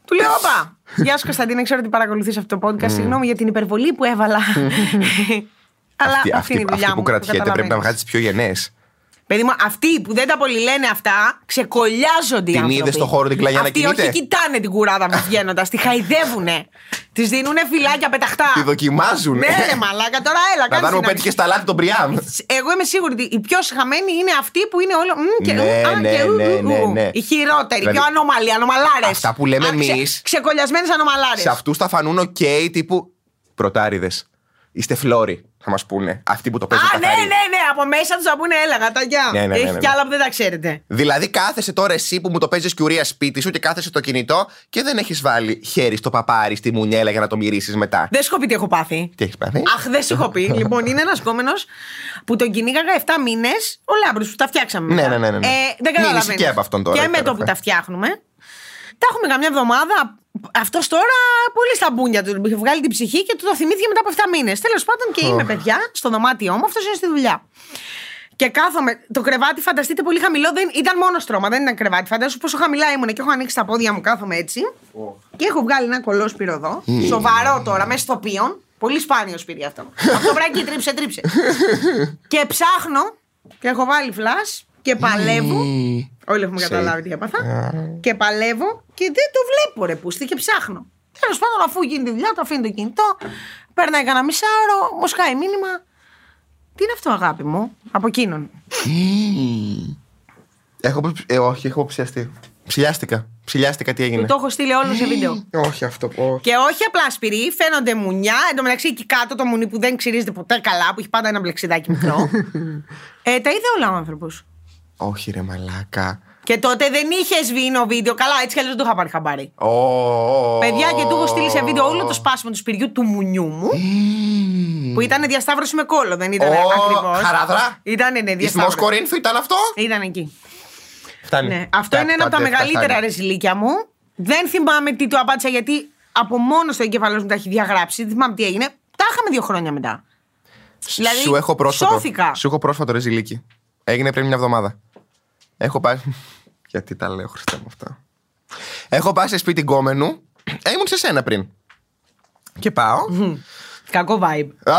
Speaker 2: Του λέω, όπα. Γεια σου Κωνσταντίνε, ξέρω ότι παρακολουθείς αυτό το podcast. Συγγνώμη για την υπερβολή που έβαλα. <laughs> Αλλά
Speaker 1: Αυτή,
Speaker 2: αυτή, είναι η
Speaker 1: αυτή,
Speaker 2: δουλειά
Speaker 1: αυτή
Speaker 2: μου.
Speaker 1: που κρατιέται πρέπει να
Speaker 2: καταλαβαίνεις.
Speaker 1: βγάζεις τις πιο γενναίες.
Speaker 2: Παιδί μου, αυτοί που δεν τα πολυλένε αυτά, ξεκολλιάζονται οι
Speaker 1: Την
Speaker 2: άνθρωποι.
Speaker 1: είδες στο χώρο την κλαγιά να
Speaker 2: Αυτοί
Speaker 1: κινείται;
Speaker 2: όχι κοιτάνε την κουράδα μας βγαίνοντας, τη χαϊδεύουνε. Της δίνουνε φυλάκια πεταχτά.
Speaker 1: Τη δοκιμάζουν.
Speaker 2: Ναι, ρε μαλάκα, τώρα έλα,
Speaker 1: Να
Speaker 2: κάνε
Speaker 1: δούμε
Speaker 2: συνάντηση.
Speaker 1: πέτυχες στα λάθη τον Πριάμ.
Speaker 2: Εγώ είμαι σίγουρη ότι οι πιο συχαμένοι είναι αυτοί που είναι όλο. μμ, και,
Speaker 1: Ναι,
Speaker 2: ου, α,
Speaker 1: ναι,
Speaker 2: και ου,
Speaker 1: ναι,
Speaker 2: ου,
Speaker 1: ναι,
Speaker 2: ου.
Speaker 1: ναι.
Speaker 2: Οι χειρότεροι,
Speaker 1: Δηλαδή,
Speaker 2: πιο ανώμαλοι, ανωμαλάρες.
Speaker 1: αυτά που λέμε εμείς-
Speaker 2: Ξεκωλιασμένες ανωμαλάρες.
Speaker 1: Σε αυτούς θα φανούν οκ τύπου πρωτάρηδες. Είστε φλώροι. Θα μας πούνε. Αυτοί που το παίζουν
Speaker 2: Α, ναι,
Speaker 1: καθαρί.
Speaker 2: ναι, ναι, από μέσα τους θα πούνε έλα γατάκια.
Speaker 1: Ναι, ναι, ναι,
Speaker 2: Έχει
Speaker 1: ναι, ναι.
Speaker 2: κι άλλα που δεν τα ξέρετε.
Speaker 1: Δηλαδή, κάθεσαι τώρα εσύ που μου το παίζεις κυρία σπίτι σου και κάθεσαι στο κινητό και δεν έχεις βάλει χέρι στο παπάρι, στη μουνιέλα για να το μυρίσεις μετά.
Speaker 2: Δεν σου έχω πει τι έχω πάθει.
Speaker 1: Τι έχεις πάθει;
Speaker 2: Αχ, δεν σου έχω πει. <laughs> λοιπόν, είναι ένας κόμενος που τον κυνήγαγα 7 μήνες. Ο Λάμπρος που τα φτιάξαμε.
Speaker 1: Ναι,
Speaker 2: μετά.
Speaker 1: ναι, ναι, ναι.
Speaker 2: Ε, δεν
Speaker 1: Μίλησε
Speaker 2: καταλαβαίνεις.
Speaker 1: και από αυτόν τώρα,
Speaker 2: Και με το
Speaker 1: υπέροχα.
Speaker 2: που τα φτιάχνουμε. Τα έχουμε καμιά εβδομάδα. Αυτός τώρα πολύ στα μπούνια του. Είχε βγάλει την ψυχή και του το θυμήθηκε μετά από 7 μήνες. Τέλος πάντων και είμαι παιδιά στο δωμάτιό μου, αυτός είναι στη δουλειά. Και κάθομαι. Το κρεβάτι, φανταστείτε, πολύ χαμηλό. Δεν, ήταν μόνο στρώμα, δεν ήταν κρεβάτι. Φαντάζομαι πόσο χαμηλά ήμουν και έχω ανοίξει τα πόδια μου, κάθομαι έτσι. Και έχω βγάλει ένα κολόσπυρο εδώ. Σοβαρό τώρα, μέσα στο πίον. Πολύ σπάνιο σπίτι αυτό. <laughs> αυτό βράκι τρίψε, τρίψε. <laughs> και ψάχνω και έχω βάλει φλας και παλεύω. Όλοι έχουμε
Speaker 1: Say.
Speaker 2: καταλάβει τι έπαθα. και παλεύω και δεν το βλέπω ρε πούστη και ψάχνω. Τέλος πάντων, αφού γίνει τη δουλειά, το αφήνει το κινητό. Περνάει κανένα μισάωρο, μου σκάει μήνυμα. Τι είναι αυτό, αγάπη μου, από εκείνον;
Speaker 1: Έχω, ε, όχι, έχω ψιαστεί. Ψηλιάστηκα. Ψηλιάστηκα, τι έγινε.
Speaker 2: Το έχω στείλει όλο σε βίντεο.
Speaker 1: όχι αυτό. όχι.
Speaker 2: Και όχι απλά σπυρί, φαίνονται μουνιά. Εν τω μεταξύ εκεί κάτω το μουνί που δεν ξυρίζεται ποτέ καλά, που έχει πάντα ένα μπλεξιδάκι μικρό. <laughs> ε, τα είδε όλα ο άνθρωπος.
Speaker 1: Όχι, ρε μαλάκα.
Speaker 2: Και τότε δεν είχες σβήνο βίντεο. Καλά, έτσι κι αλλιώς δεν το είχα πάρει χαμπάρι.
Speaker 1: Ω, ω, ω.
Speaker 2: Παιδιά, και του έχω στείλει σε βίντεο όλο το σπάσιμο του σπυριού του μουνιού μου. που ήταν διασταύρωση με κόλλο, δεν ήταν
Speaker 1: Ω,
Speaker 2: ακριβώς.
Speaker 1: χαράδρα.
Speaker 2: Ήταν, ναι,
Speaker 1: Ισθμός
Speaker 2: διασταύρωση.
Speaker 1: Κορίνθου ήταν αυτό;
Speaker 2: Ήταν εκεί.
Speaker 1: Φτάνει.
Speaker 2: Ναι. Αυτό είναι ένα από τα
Speaker 1: Φτάνει,
Speaker 2: μεγαλύτερα
Speaker 1: φτάνει.
Speaker 2: ρεζιλίκια μου. Δεν θυμάμαι τι του απάντησα γιατί από μόνο στο εγκεφαλός μου τα έχει διαγράψει. Δεν θυμάμαι τι έγινε. Τα είχαμε δύο χρόνια μετά. Δηλαδή,
Speaker 1: Σου έχω πρόσφατο.
Speaker 2: σώθηκα.
Speaker 1: Σου έχω πρόσφατο ρεζιλίκι. Έγινε πριν μια εβδομάδα. Έχω πάει. <laughs> Γιατί τα λέω, Χριστέ μου αυτά. Έχω πάει σε σπίτι γκόμενου. Ε, ήμουν σε σένα πριν. Και πάω.
Speaker 2: Κακό vibe.
Speaker 1: Α,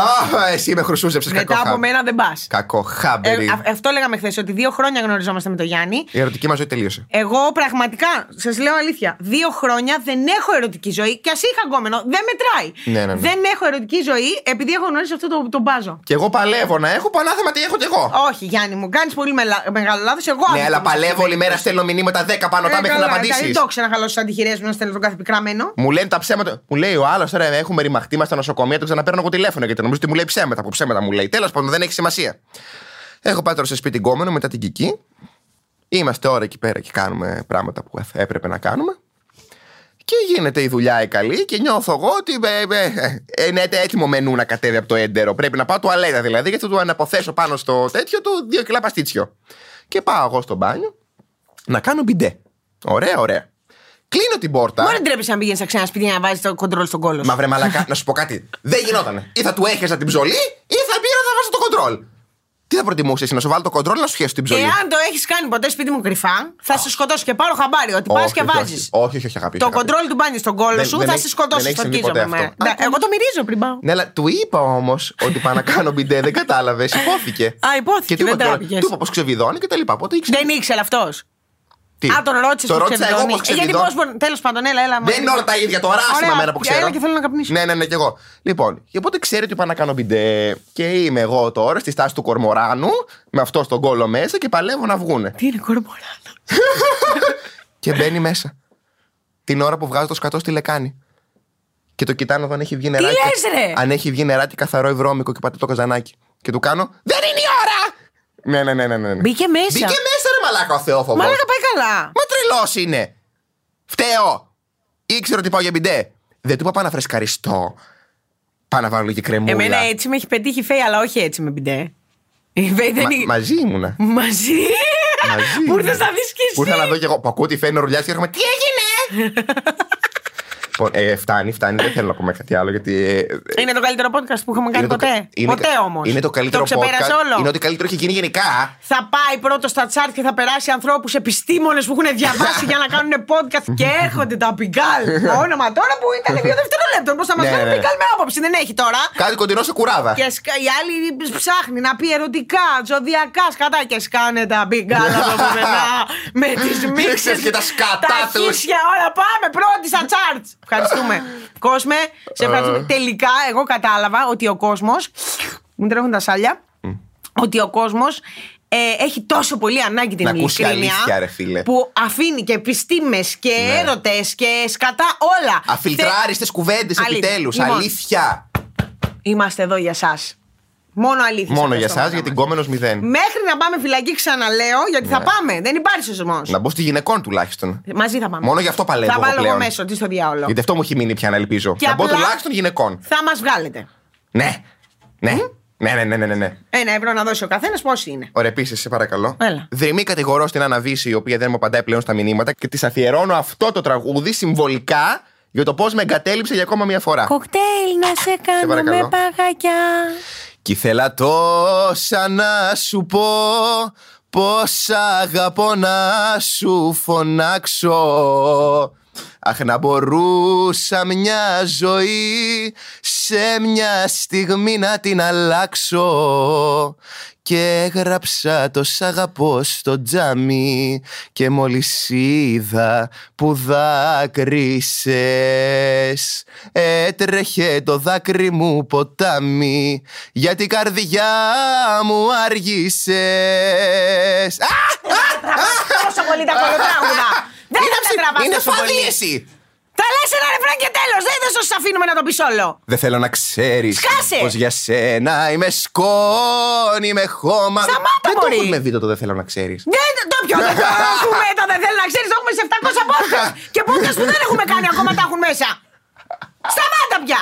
Speaker 1: εσύ με χρυσούσεψε κακό.
Speaker 2: Μετά από
Speaker 1: χάμπ.
Speaker 2: μένα δεν πας.
Speaker 1: Κακό χάμπερι.
Speaker 2: αυτό λέγαμε χθες, ότι δύο χρόνια γνωριζόμαστε με τον Γιάννη.
Speaker 1: Η ερωτική μας ζωή τελείωσε.
Speaker 2: Εγώ πραγματικά, σας λέω αλήθεια, δύο χρόνια δεν έχω ερωτική ζωή και ας είχα γκόμενο, δεν μετράει.
Speaker 1: Ναι, ναι, ναι.
Speaker 2: Δεν έχω ερωτική ζωή επειδή έχω γνωρίσει αυτό το, το μπάζο.
Speaker 1: Και εγώ παλεύω να έχω πανάθεμα τι έχω κι εγώ.
Speaker 2: Όχι, Γιάννη μου, κάνεις πολύ μελα- μεγάλο λάθος. Εγώ
Speaker 1: Ναι,
Speaker 2: άδικο
Speaker 1: αλλά
Speaker 2: μου
Speaker 1: παλεύω
Speaker 2: συμβαίνει.
Speaker 1: όλη μέρα, στέλνω μηνύματα 10 πάνω τα
Speaker 2: Ε,
Speaker 1: μέχρι να
Speaker 2: καλά, Δεν
Speaker 1: απαντήσει.
Speaker 2: το ξέρω να χαλώσει τι αντιχειρίε μου να στέλνω τον κάθε πικραμένο.
Speaker 1: Μου λένε τα ψέματα. Μου λέει ο άλλος τώρα έχουμε ρημαχτεί μα στα νοσοκομεία, το ξαναπαίρνω εγώ τηλέφωνο γιατί νομίζω ότι μου λέει ψέματα. Από ψέματα μου λέει. Τέλος πάντων δεν έχει σημασία. Έχω πάει τώρα σε σπίτι γκόμενο μετά την Κική. Είμαστε ώρα εκεί πέρα και κάνουμε πράγματα που εθ- έπρεπε να κάνουμε. Και γίνεται η δουλειά η καλή και νιώθω εγώ ότι ε, ε, ε, είναι έτοιμο μενού να κατέβει από το έντερο. Πρέπει να πάω τουαλέτα δηλαδή, γιατί θα του αναποθέσω πάνω στο τέτοιο του δύο κιλά παστίτσιο. Και πάω εγώ στο μπάνιο να κάνω μπιντέ. Ωραία, ωραία. Κλείνω την πόρτα.
Speaker 2: Μπορεί να τρέπεσαι να πηγαίνεις σε ξένα σπίτι να βάζεις το κοντρόλ στον κόλος. σου.
Speaker 1: Μα βρε μαλακά, <laughs> να σου πω κάτι. Δεν γινότανε. Ή θα του έχεσα την ψωλή, ή θα πήγα να βάζω το κοντρόλ. Τι θα προτιμούσες, να σου βάλω το κοντρόλ ή να σου χέσω την ψωλή;
Speaker 2: Εάν το έχεις κάνει ποτέ σπίτι μου κρυφά, θα σε σκοτώσω και πάρω χαμπάρι ότι πας
Speaker 1: Όχι,
Speaker 2: και
Speaker 1: όχι,
Speaker 2: βάζεις.
Speaker 1: όχι. Όχι, όχι, όχι, αγάπη.
Speaker 2: Το
Speaker 1: όχι, αγάπη.
Speaker 2: κοντρόλ του μπάνι στον κόλο
Speaker 1: Δεν-
Speaker 2: σου
Speaker 1: δεν
Speaker 2: θα
Speaker 1: έχει-
Speaker 2: σε σκοτώσει.
Speaker 1: δεν έχεις συμβεί
Speaker 2: Στορκίζομαι.
Speaker 1: ποτέ αυτό.
Speaker 2: Ναι,
Speaker 1: Α,
Speaker 2: Εγώ το μυρίζω πριν πάω.
Speaker 1: Ναι, αλλά του είπα όμως ότι πάω να κάνω μπιντέ, δεν κατάλαβες. Υπόθηκε.
Speaker 2: Α, υπόθηκε,
Speaker 1: Και του
Speaker 2: δεν
Speaker 1: είπα τώρα-
Speaker 2: τράπηκες.
Speaker 1: Του είπα πώ ξεβιδώνει και τα λοιπά. Οπότε ήξερε.
Speaker 2: Δεν ήξερε αυτός.
Speaker 1: Τι;
Speaker 2: Α, τον ρώτησες
Speaker 1: Το
Speaker 2: που
Speaker 1: ρώτησα εγώ πώ
Speaker 2: ξεβιδώνει. Ε, Γιατί
Speaker 1: ξεβιδώνει.
Speaker 2: πώς μπορεί. Τέλος πάντων, έλα, έλα.
Speaker 1: Δεν είναι όλα τα ίδια τώρα, άσε με
Speaker 2: Ωραία,
Speaker 1: μένα που ξέρω.
Speaker 2: έλα και θέλω να καπνίσω.
Speaker 1: Ναι, ναι, ναι, κι εγώ. Λοιπόν, και οπότε ξέρει ότι πάω να κάνω μπιντέ. Και είμαι εγώ τώρα στη στάση του κορμοράνου, με αυτό στον κόλο μέσα και παλεύω να βγούνε.
Speaker 2: Τι είναι κορμοράνο; <laughs>
Speaker 1: και μπαίνει μέσα. Την ώρα που βγάζω το σκατό στη λεκάνη. Και το κοιτάνω εδώ αν έχει βγει νεράκι.
Speaker 2: λες, ρε;
Speaker 1: Αν έχει βγει νεράκι καθαρό ή βρώμικο και πατώ το καζανάκι. Και του κάνω. Δεν είναι η ώρα! Ναι, ναι, ναι, ναι. ναι.
Speaker 2: Μπήκε μέσα.
Speaker 1: Μπήκε μέσα, ρε μαλάκα ο Θεόφοβος.
Speaker 2: Μαλάκα πάει καλά.
Speaker 1: Μα τρελός είναι. Φταίω. Ήξερα ότι πάω για μπιντέ. Δεν του είπα πάω να φρεσκαριστώ. Πάω να βάλω λίγη κρεμούλα.
Speaker 2: Εμένα έτσι με έχει πετύχει φέη, αλλά όχι έτσι με μπιντέ. Η φέη δεν
Speaker 1: Μα-
Speaker 2: είναι.
Speaker 1: μαζί ήμουνα.
Speaker 2: Μαζί.
Speaker 1: Μαζί
Speaker 2: Που ήρθες
Speaker 1: ήμουνα.
Speaker 2: να δεις κι
Speaker 1: Που ήρθα
Speaker 2: εσύ.
Speaker 1: να δω κι εγώ. Που ακούω τη φαίνει ρουλιάς και έρχομαι. Τι έγινε! <laughs> Λοιπόν, ε, φτάνει, φτάνει. Δεν θέλω να πούμε κάτι άλλο γιατί. ε,
Speaker 2: Είναι το καλύτερο podcast που έχουμε κάνει
Speaker 1: είναι το κα-
Speaker 2: ποτέ.
Speaker 1: είναι-
Speaker 2: ποτέ όμως.
Speaker 1: Είναι το καλύτερο
Speaker 2: το ξεπέρασε
Speaker 1: podcast.
Speaker 2: όλο.
Speaker 1: Είναι ότι καλύτερο έχει γίνει γενικά.
Speaker 2: Θα πάει πρώτο στα τσάρτ και θα περάσει ανθρώπους επιστήμονες που έχουν διαβάσει <laughs> για να κάνουν podcast και έρχονται τα πιγκάλ. Το <laughs> όνομα τώρα που ήταν δύο δευτερόλεπτων. Πώς θα μας
Speaker 1: Ναι,
Speaker 2: κάνουν
Speaker 1: ναι.
Speaker 2: πιγκάλ με άποψη, δεν έχει τώρα.
Speaker 1: Κάτι κοντινό σε κουράδα.
Speaker 2: Και σκα- η άλλη ψάχνει να πει ερωτικά, ζωδιακά σκατά και σκάνε τα πιγκάλ από εδώ <laughs> μετά με τις μίξε.
Speaker 1: και τα σκατά
Speaker 2: Τα
Speaker 1: τους.
Speaker 2: χίσια όλα πάμε πρώτη στα τσάρτ. Ευχαριστούμε. <laughs> Κόσμε, σε ευχαριστούμε.
Speaker 1: Ε.
Speaker 2: Τελικά, εγώ κατάλαβα ότι ο κόσμος. Μου τρέχουν τα σάλια. Ότι ο κόσμος ε, έχει τόσο πολύ ανάγκη την
Speaker 1: Να ακούσει
Speaker 2: ειλικρίνεια.
Speaker 1: αλήθεια, ρε φίλε.
Speaker 2: Που αφήνει και επιστήμες και
Speaker 1: Ναι.
Speaker 2: έρωτες και σκατά όλα.
Speaker 1: Αφιλτράριστε κουβέντες
Speaker 2: Αλήθεια.
Speaker 1: επιτέλους.
Speaker 2: Λοιπόν,
Speaker 1: Αλήθεια.
Speaker 2: Είμαστε εδώ για εσά. Μόνο αλήθεια.
Speaker 1: Μόνο για εσάς, γιατί γκόμενο μηδέν.
Speaker 2: Μέχρι να πάμε φυλακή, ξαναλέω, γιατί θα πάμε. Δεν υπάρχει σεισμός.
Speaker 1: Να μπω στη γυναικών τουλάχιστον.
Speaker 2: Μαζί θα πάμε.
Speaker 1: Μόνο γι' αυτό παλεύω.
Speaker 2: Θα
Speaker 1: εγώ
Speaker 2: βάλω εγώ
Speaker 1: πλέον.
Speaker 2: μέσω, τι στο διάολο.
Speaker 1: Γιατί αυτό μου έχει μείνει πια να ελπίζω.
Speaker 2: Και
Speaker 1: να μπω
Speaker 2: απλά-
Speaker 1: τουλάχιστον γυναικών.
Speaker 2: Θα μας βγάλετε.
Speaker 1: Ναι. Ναι. Ναι, ναι, ναι, ναι, ναι, ναι.
Speaker 2: Ένα ευρώ να δώσει ο καθένας, πόσοι είναι;
Speaker 1: Ωραία, επίσης, σε παρακαλώ.
Speaker 2: Έλα.
Speaker 1: Δρυμή κατηγορώ στην Άννα Βύση, η οποία δεν μου απαντάει πλέον στα μηνύματα και της αφιερώνω αυτό το τραγούδι συμβολικά για το πώς με εγκατέλειψε για ακόμα μία φορά.
Speaker 2: Κοκτέιλ να σε κάνω
Speaker 1: παρακαλώ.
Speaker 2: με παγακιά.
Speaker 1: Κι ήθελα τόσα να σου πω Πως αγαπώ να σου φωνάξω Αχ να μπορούσα μια ζωή Σε μια στιγμή να την αλλάξω και έγραψα το σ' αγαπώ στο τζάμι Και μόλις είδα που δάκρυσες Έτρεχε το δάκρυ μου ποτάμι Γιατί η καρδιά μου άργησες Α!
Speaker 2: Τόσο πολύ τα κολοτράγουδα. Δεν
Speaker 1: Είναι
Speaker 2: θα τα
Speaker 1: ψη-
Speaker 2: τραβάς
Speaker 1: Είναι
Speaker 2: τόσο πολύ.
Speaker 1: φαγή εσύ
Speaker 2: Θα λες ένα ρεφρέν και τέλος. Δεν θα σας αφήνουμε να το πεις όλο.
Speaker 1: Δεν θέλω να ξέρεις
Speaker 2: Σκάσε!
Speaker 1: Πως για σένα είμαι σκόνη, είμαι χώμα
Speaker 2: Σταμάτα,
Speaker 1: Δεν το
Speaker 2: μωρή.
Speaker 1: έχουμε βίντεο το δεν θέλω να ξέρεις
Speaker 2: Δεν το πιο δεν το έχουμε. Το δεν θέλω να ξέρεις. Το έχουμε σε 700 podcast. <laughs> Και podcast που δεν έχουμε κάνει ακόμα τα έχουν μέσα. Σταμάτα πια.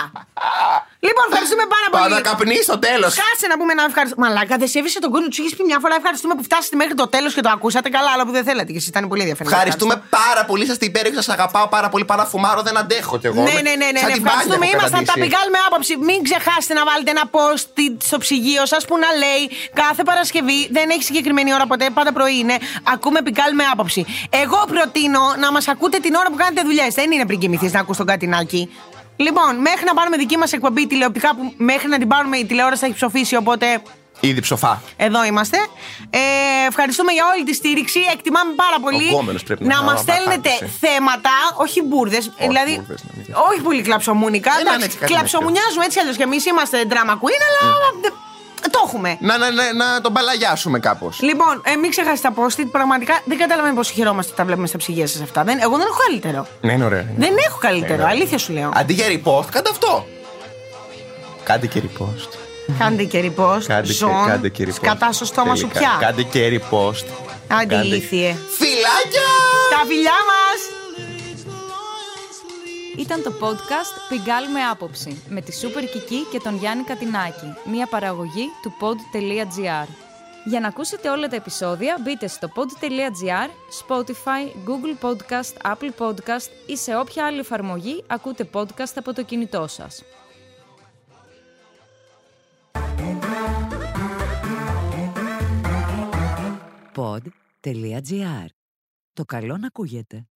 Speaker 2: Λοιπόν, ευχαριστούμε πάρα
Speaker 1: Πάω
Speaker 2: πολύ.
Speaker 1: να καπνίσω στο τέλος
Speaker 2: Κάτσε να πούμε ένα ευχαριστώ. Μαλάκα, δεν σέβεσαι τον κόσμο. Του είχες πει μια φορά ευχαριστούμε που φτάσατε μέχρι το τέλος και το ακούσατε καλά, αλλά που δεν θέλατε και εσεί ήταν πολύ ενδιαφέρον.
Speaker 1: Ευχαριστούμε πάρα πολύ, είσαστε υπέροχοι, σας αγαπάω πάρα πολύ. Παραφουμάρω, δεν αντέχω κι εγώ.
Speaker 2: Ναι, ναι, ναι, ναι,
Speaker 1: Σαν
Speaker 2: ναι.
Speaker 1: την
Speaker 2: ευχαριστούμε.
Speaker 1: μπάνια έχω
Speaker 2: Ήμασταν τα
Speaker 1: καταντήσει.
Speaker 2: πηγάλ με άποψη. Μην ξεχάσετε να βάλετε ένα post στο ψυγείο σας που να λέει κάθε Παρασκευή. Δεν έχει συγκεκριμένη ώρα ποτέ, πάντα πρωί είναι. Ακούμε πηγάλ με άποψη. Εγώ προτείνω να μας ακούτε την ώρα που κάνετε δουλειές. Δεν είναι πριν κοιμηθείς να ακούς τον κατινάκι. Λοιπόν, μέχρι να πάρουμε δική μας εκπομπή τηλεοπτικά που μέχρι να την πάρουμε η τηλεόραση θα έχει ψοφήσει, οπότε
Speaker 1: Ήδη ψοφά.
Speaker 2: εδώ είμαστε. Ε, ευχαριστούμε για όλη τη στήριξη. Εκτιμάμε πάρα πολύ.
Speaker 1: κόμενος πρέπει να
Speaker 2: να μας
Speaker 1: να
Speaker 2: στέλνετε
Speaker 1: πατάτησε.
Speaker 2: θέματα, όχι μπουρδες. Δηλαδή,
Speaker 1: μπουρδες, να μην
Speaker 2: όχι πολύ κλαψομούνικα.
Speaker 1: Έλα,
Speaker 2: Εντάξει,
Speaker 1: ναι, έτσι, κάτι
Speaker 2: κλαψομουνιάζουμε έτσι αλλιώς κι εμείς είμαστε drama queen, αλλά δε- το έχουμε.
Speaker 1: Να, να, να, να τον παλαγιάσουμε κάπως.
Speaker 2: Λοιπόν, ε, μην ξεχάσετε τα post Πραγματικά δεν καταλαβαίνω πόσο χαιρόμαστε που τα βλέπουμε στα ψυγεία σας αυτά. Δεν, εγώ δεν έχω καλύτερο.
Speaker 1: Ναι, είναι ωραία.
Speaker 2: Δεν έχω καλύτερο,
Speaker 1: Ναι, ναι.
Speaker 2: αλήθεια σου λέω.
Speaker 1: Αντί για repost, κάντε αυτό. Κάντε και repost.
Speaker 2: Κάντε και repost.
Speaker 1: Κάντε και,
Speaker 2: Ζων,
Speaker 1: κάντε και repost.
Speaker 2: Σκατά στο στόμα σου
Speaker 1: Τελικά.
Speaker 2: πια.
Speaker 1: Κάντε και repost.
Speaker 2: Άντε,
Speaker 1: Κάντε-
Speaker 2: ηλίθιε.
Speaker 1: Φιλάκια!
Speaker 2: Τα φιλιά μας!
Speaker 3: Ήταν το podcast Πιγκάλ με άποψη με τη Σούπερ Κική και τον Γιάννη Κατινάκη, μια παραγωγή του pod.gr. Για να ακούσετε όλα τα επεισόδια μπείτε στο pod.gr, Spotify, Google Podcast, Apple Podcast ή σε όποια άλλη εφαρμογή ακούτε podcast από το κινητό σας.
Speaker 4: Pod.gr. Το καλό να ακούγεται.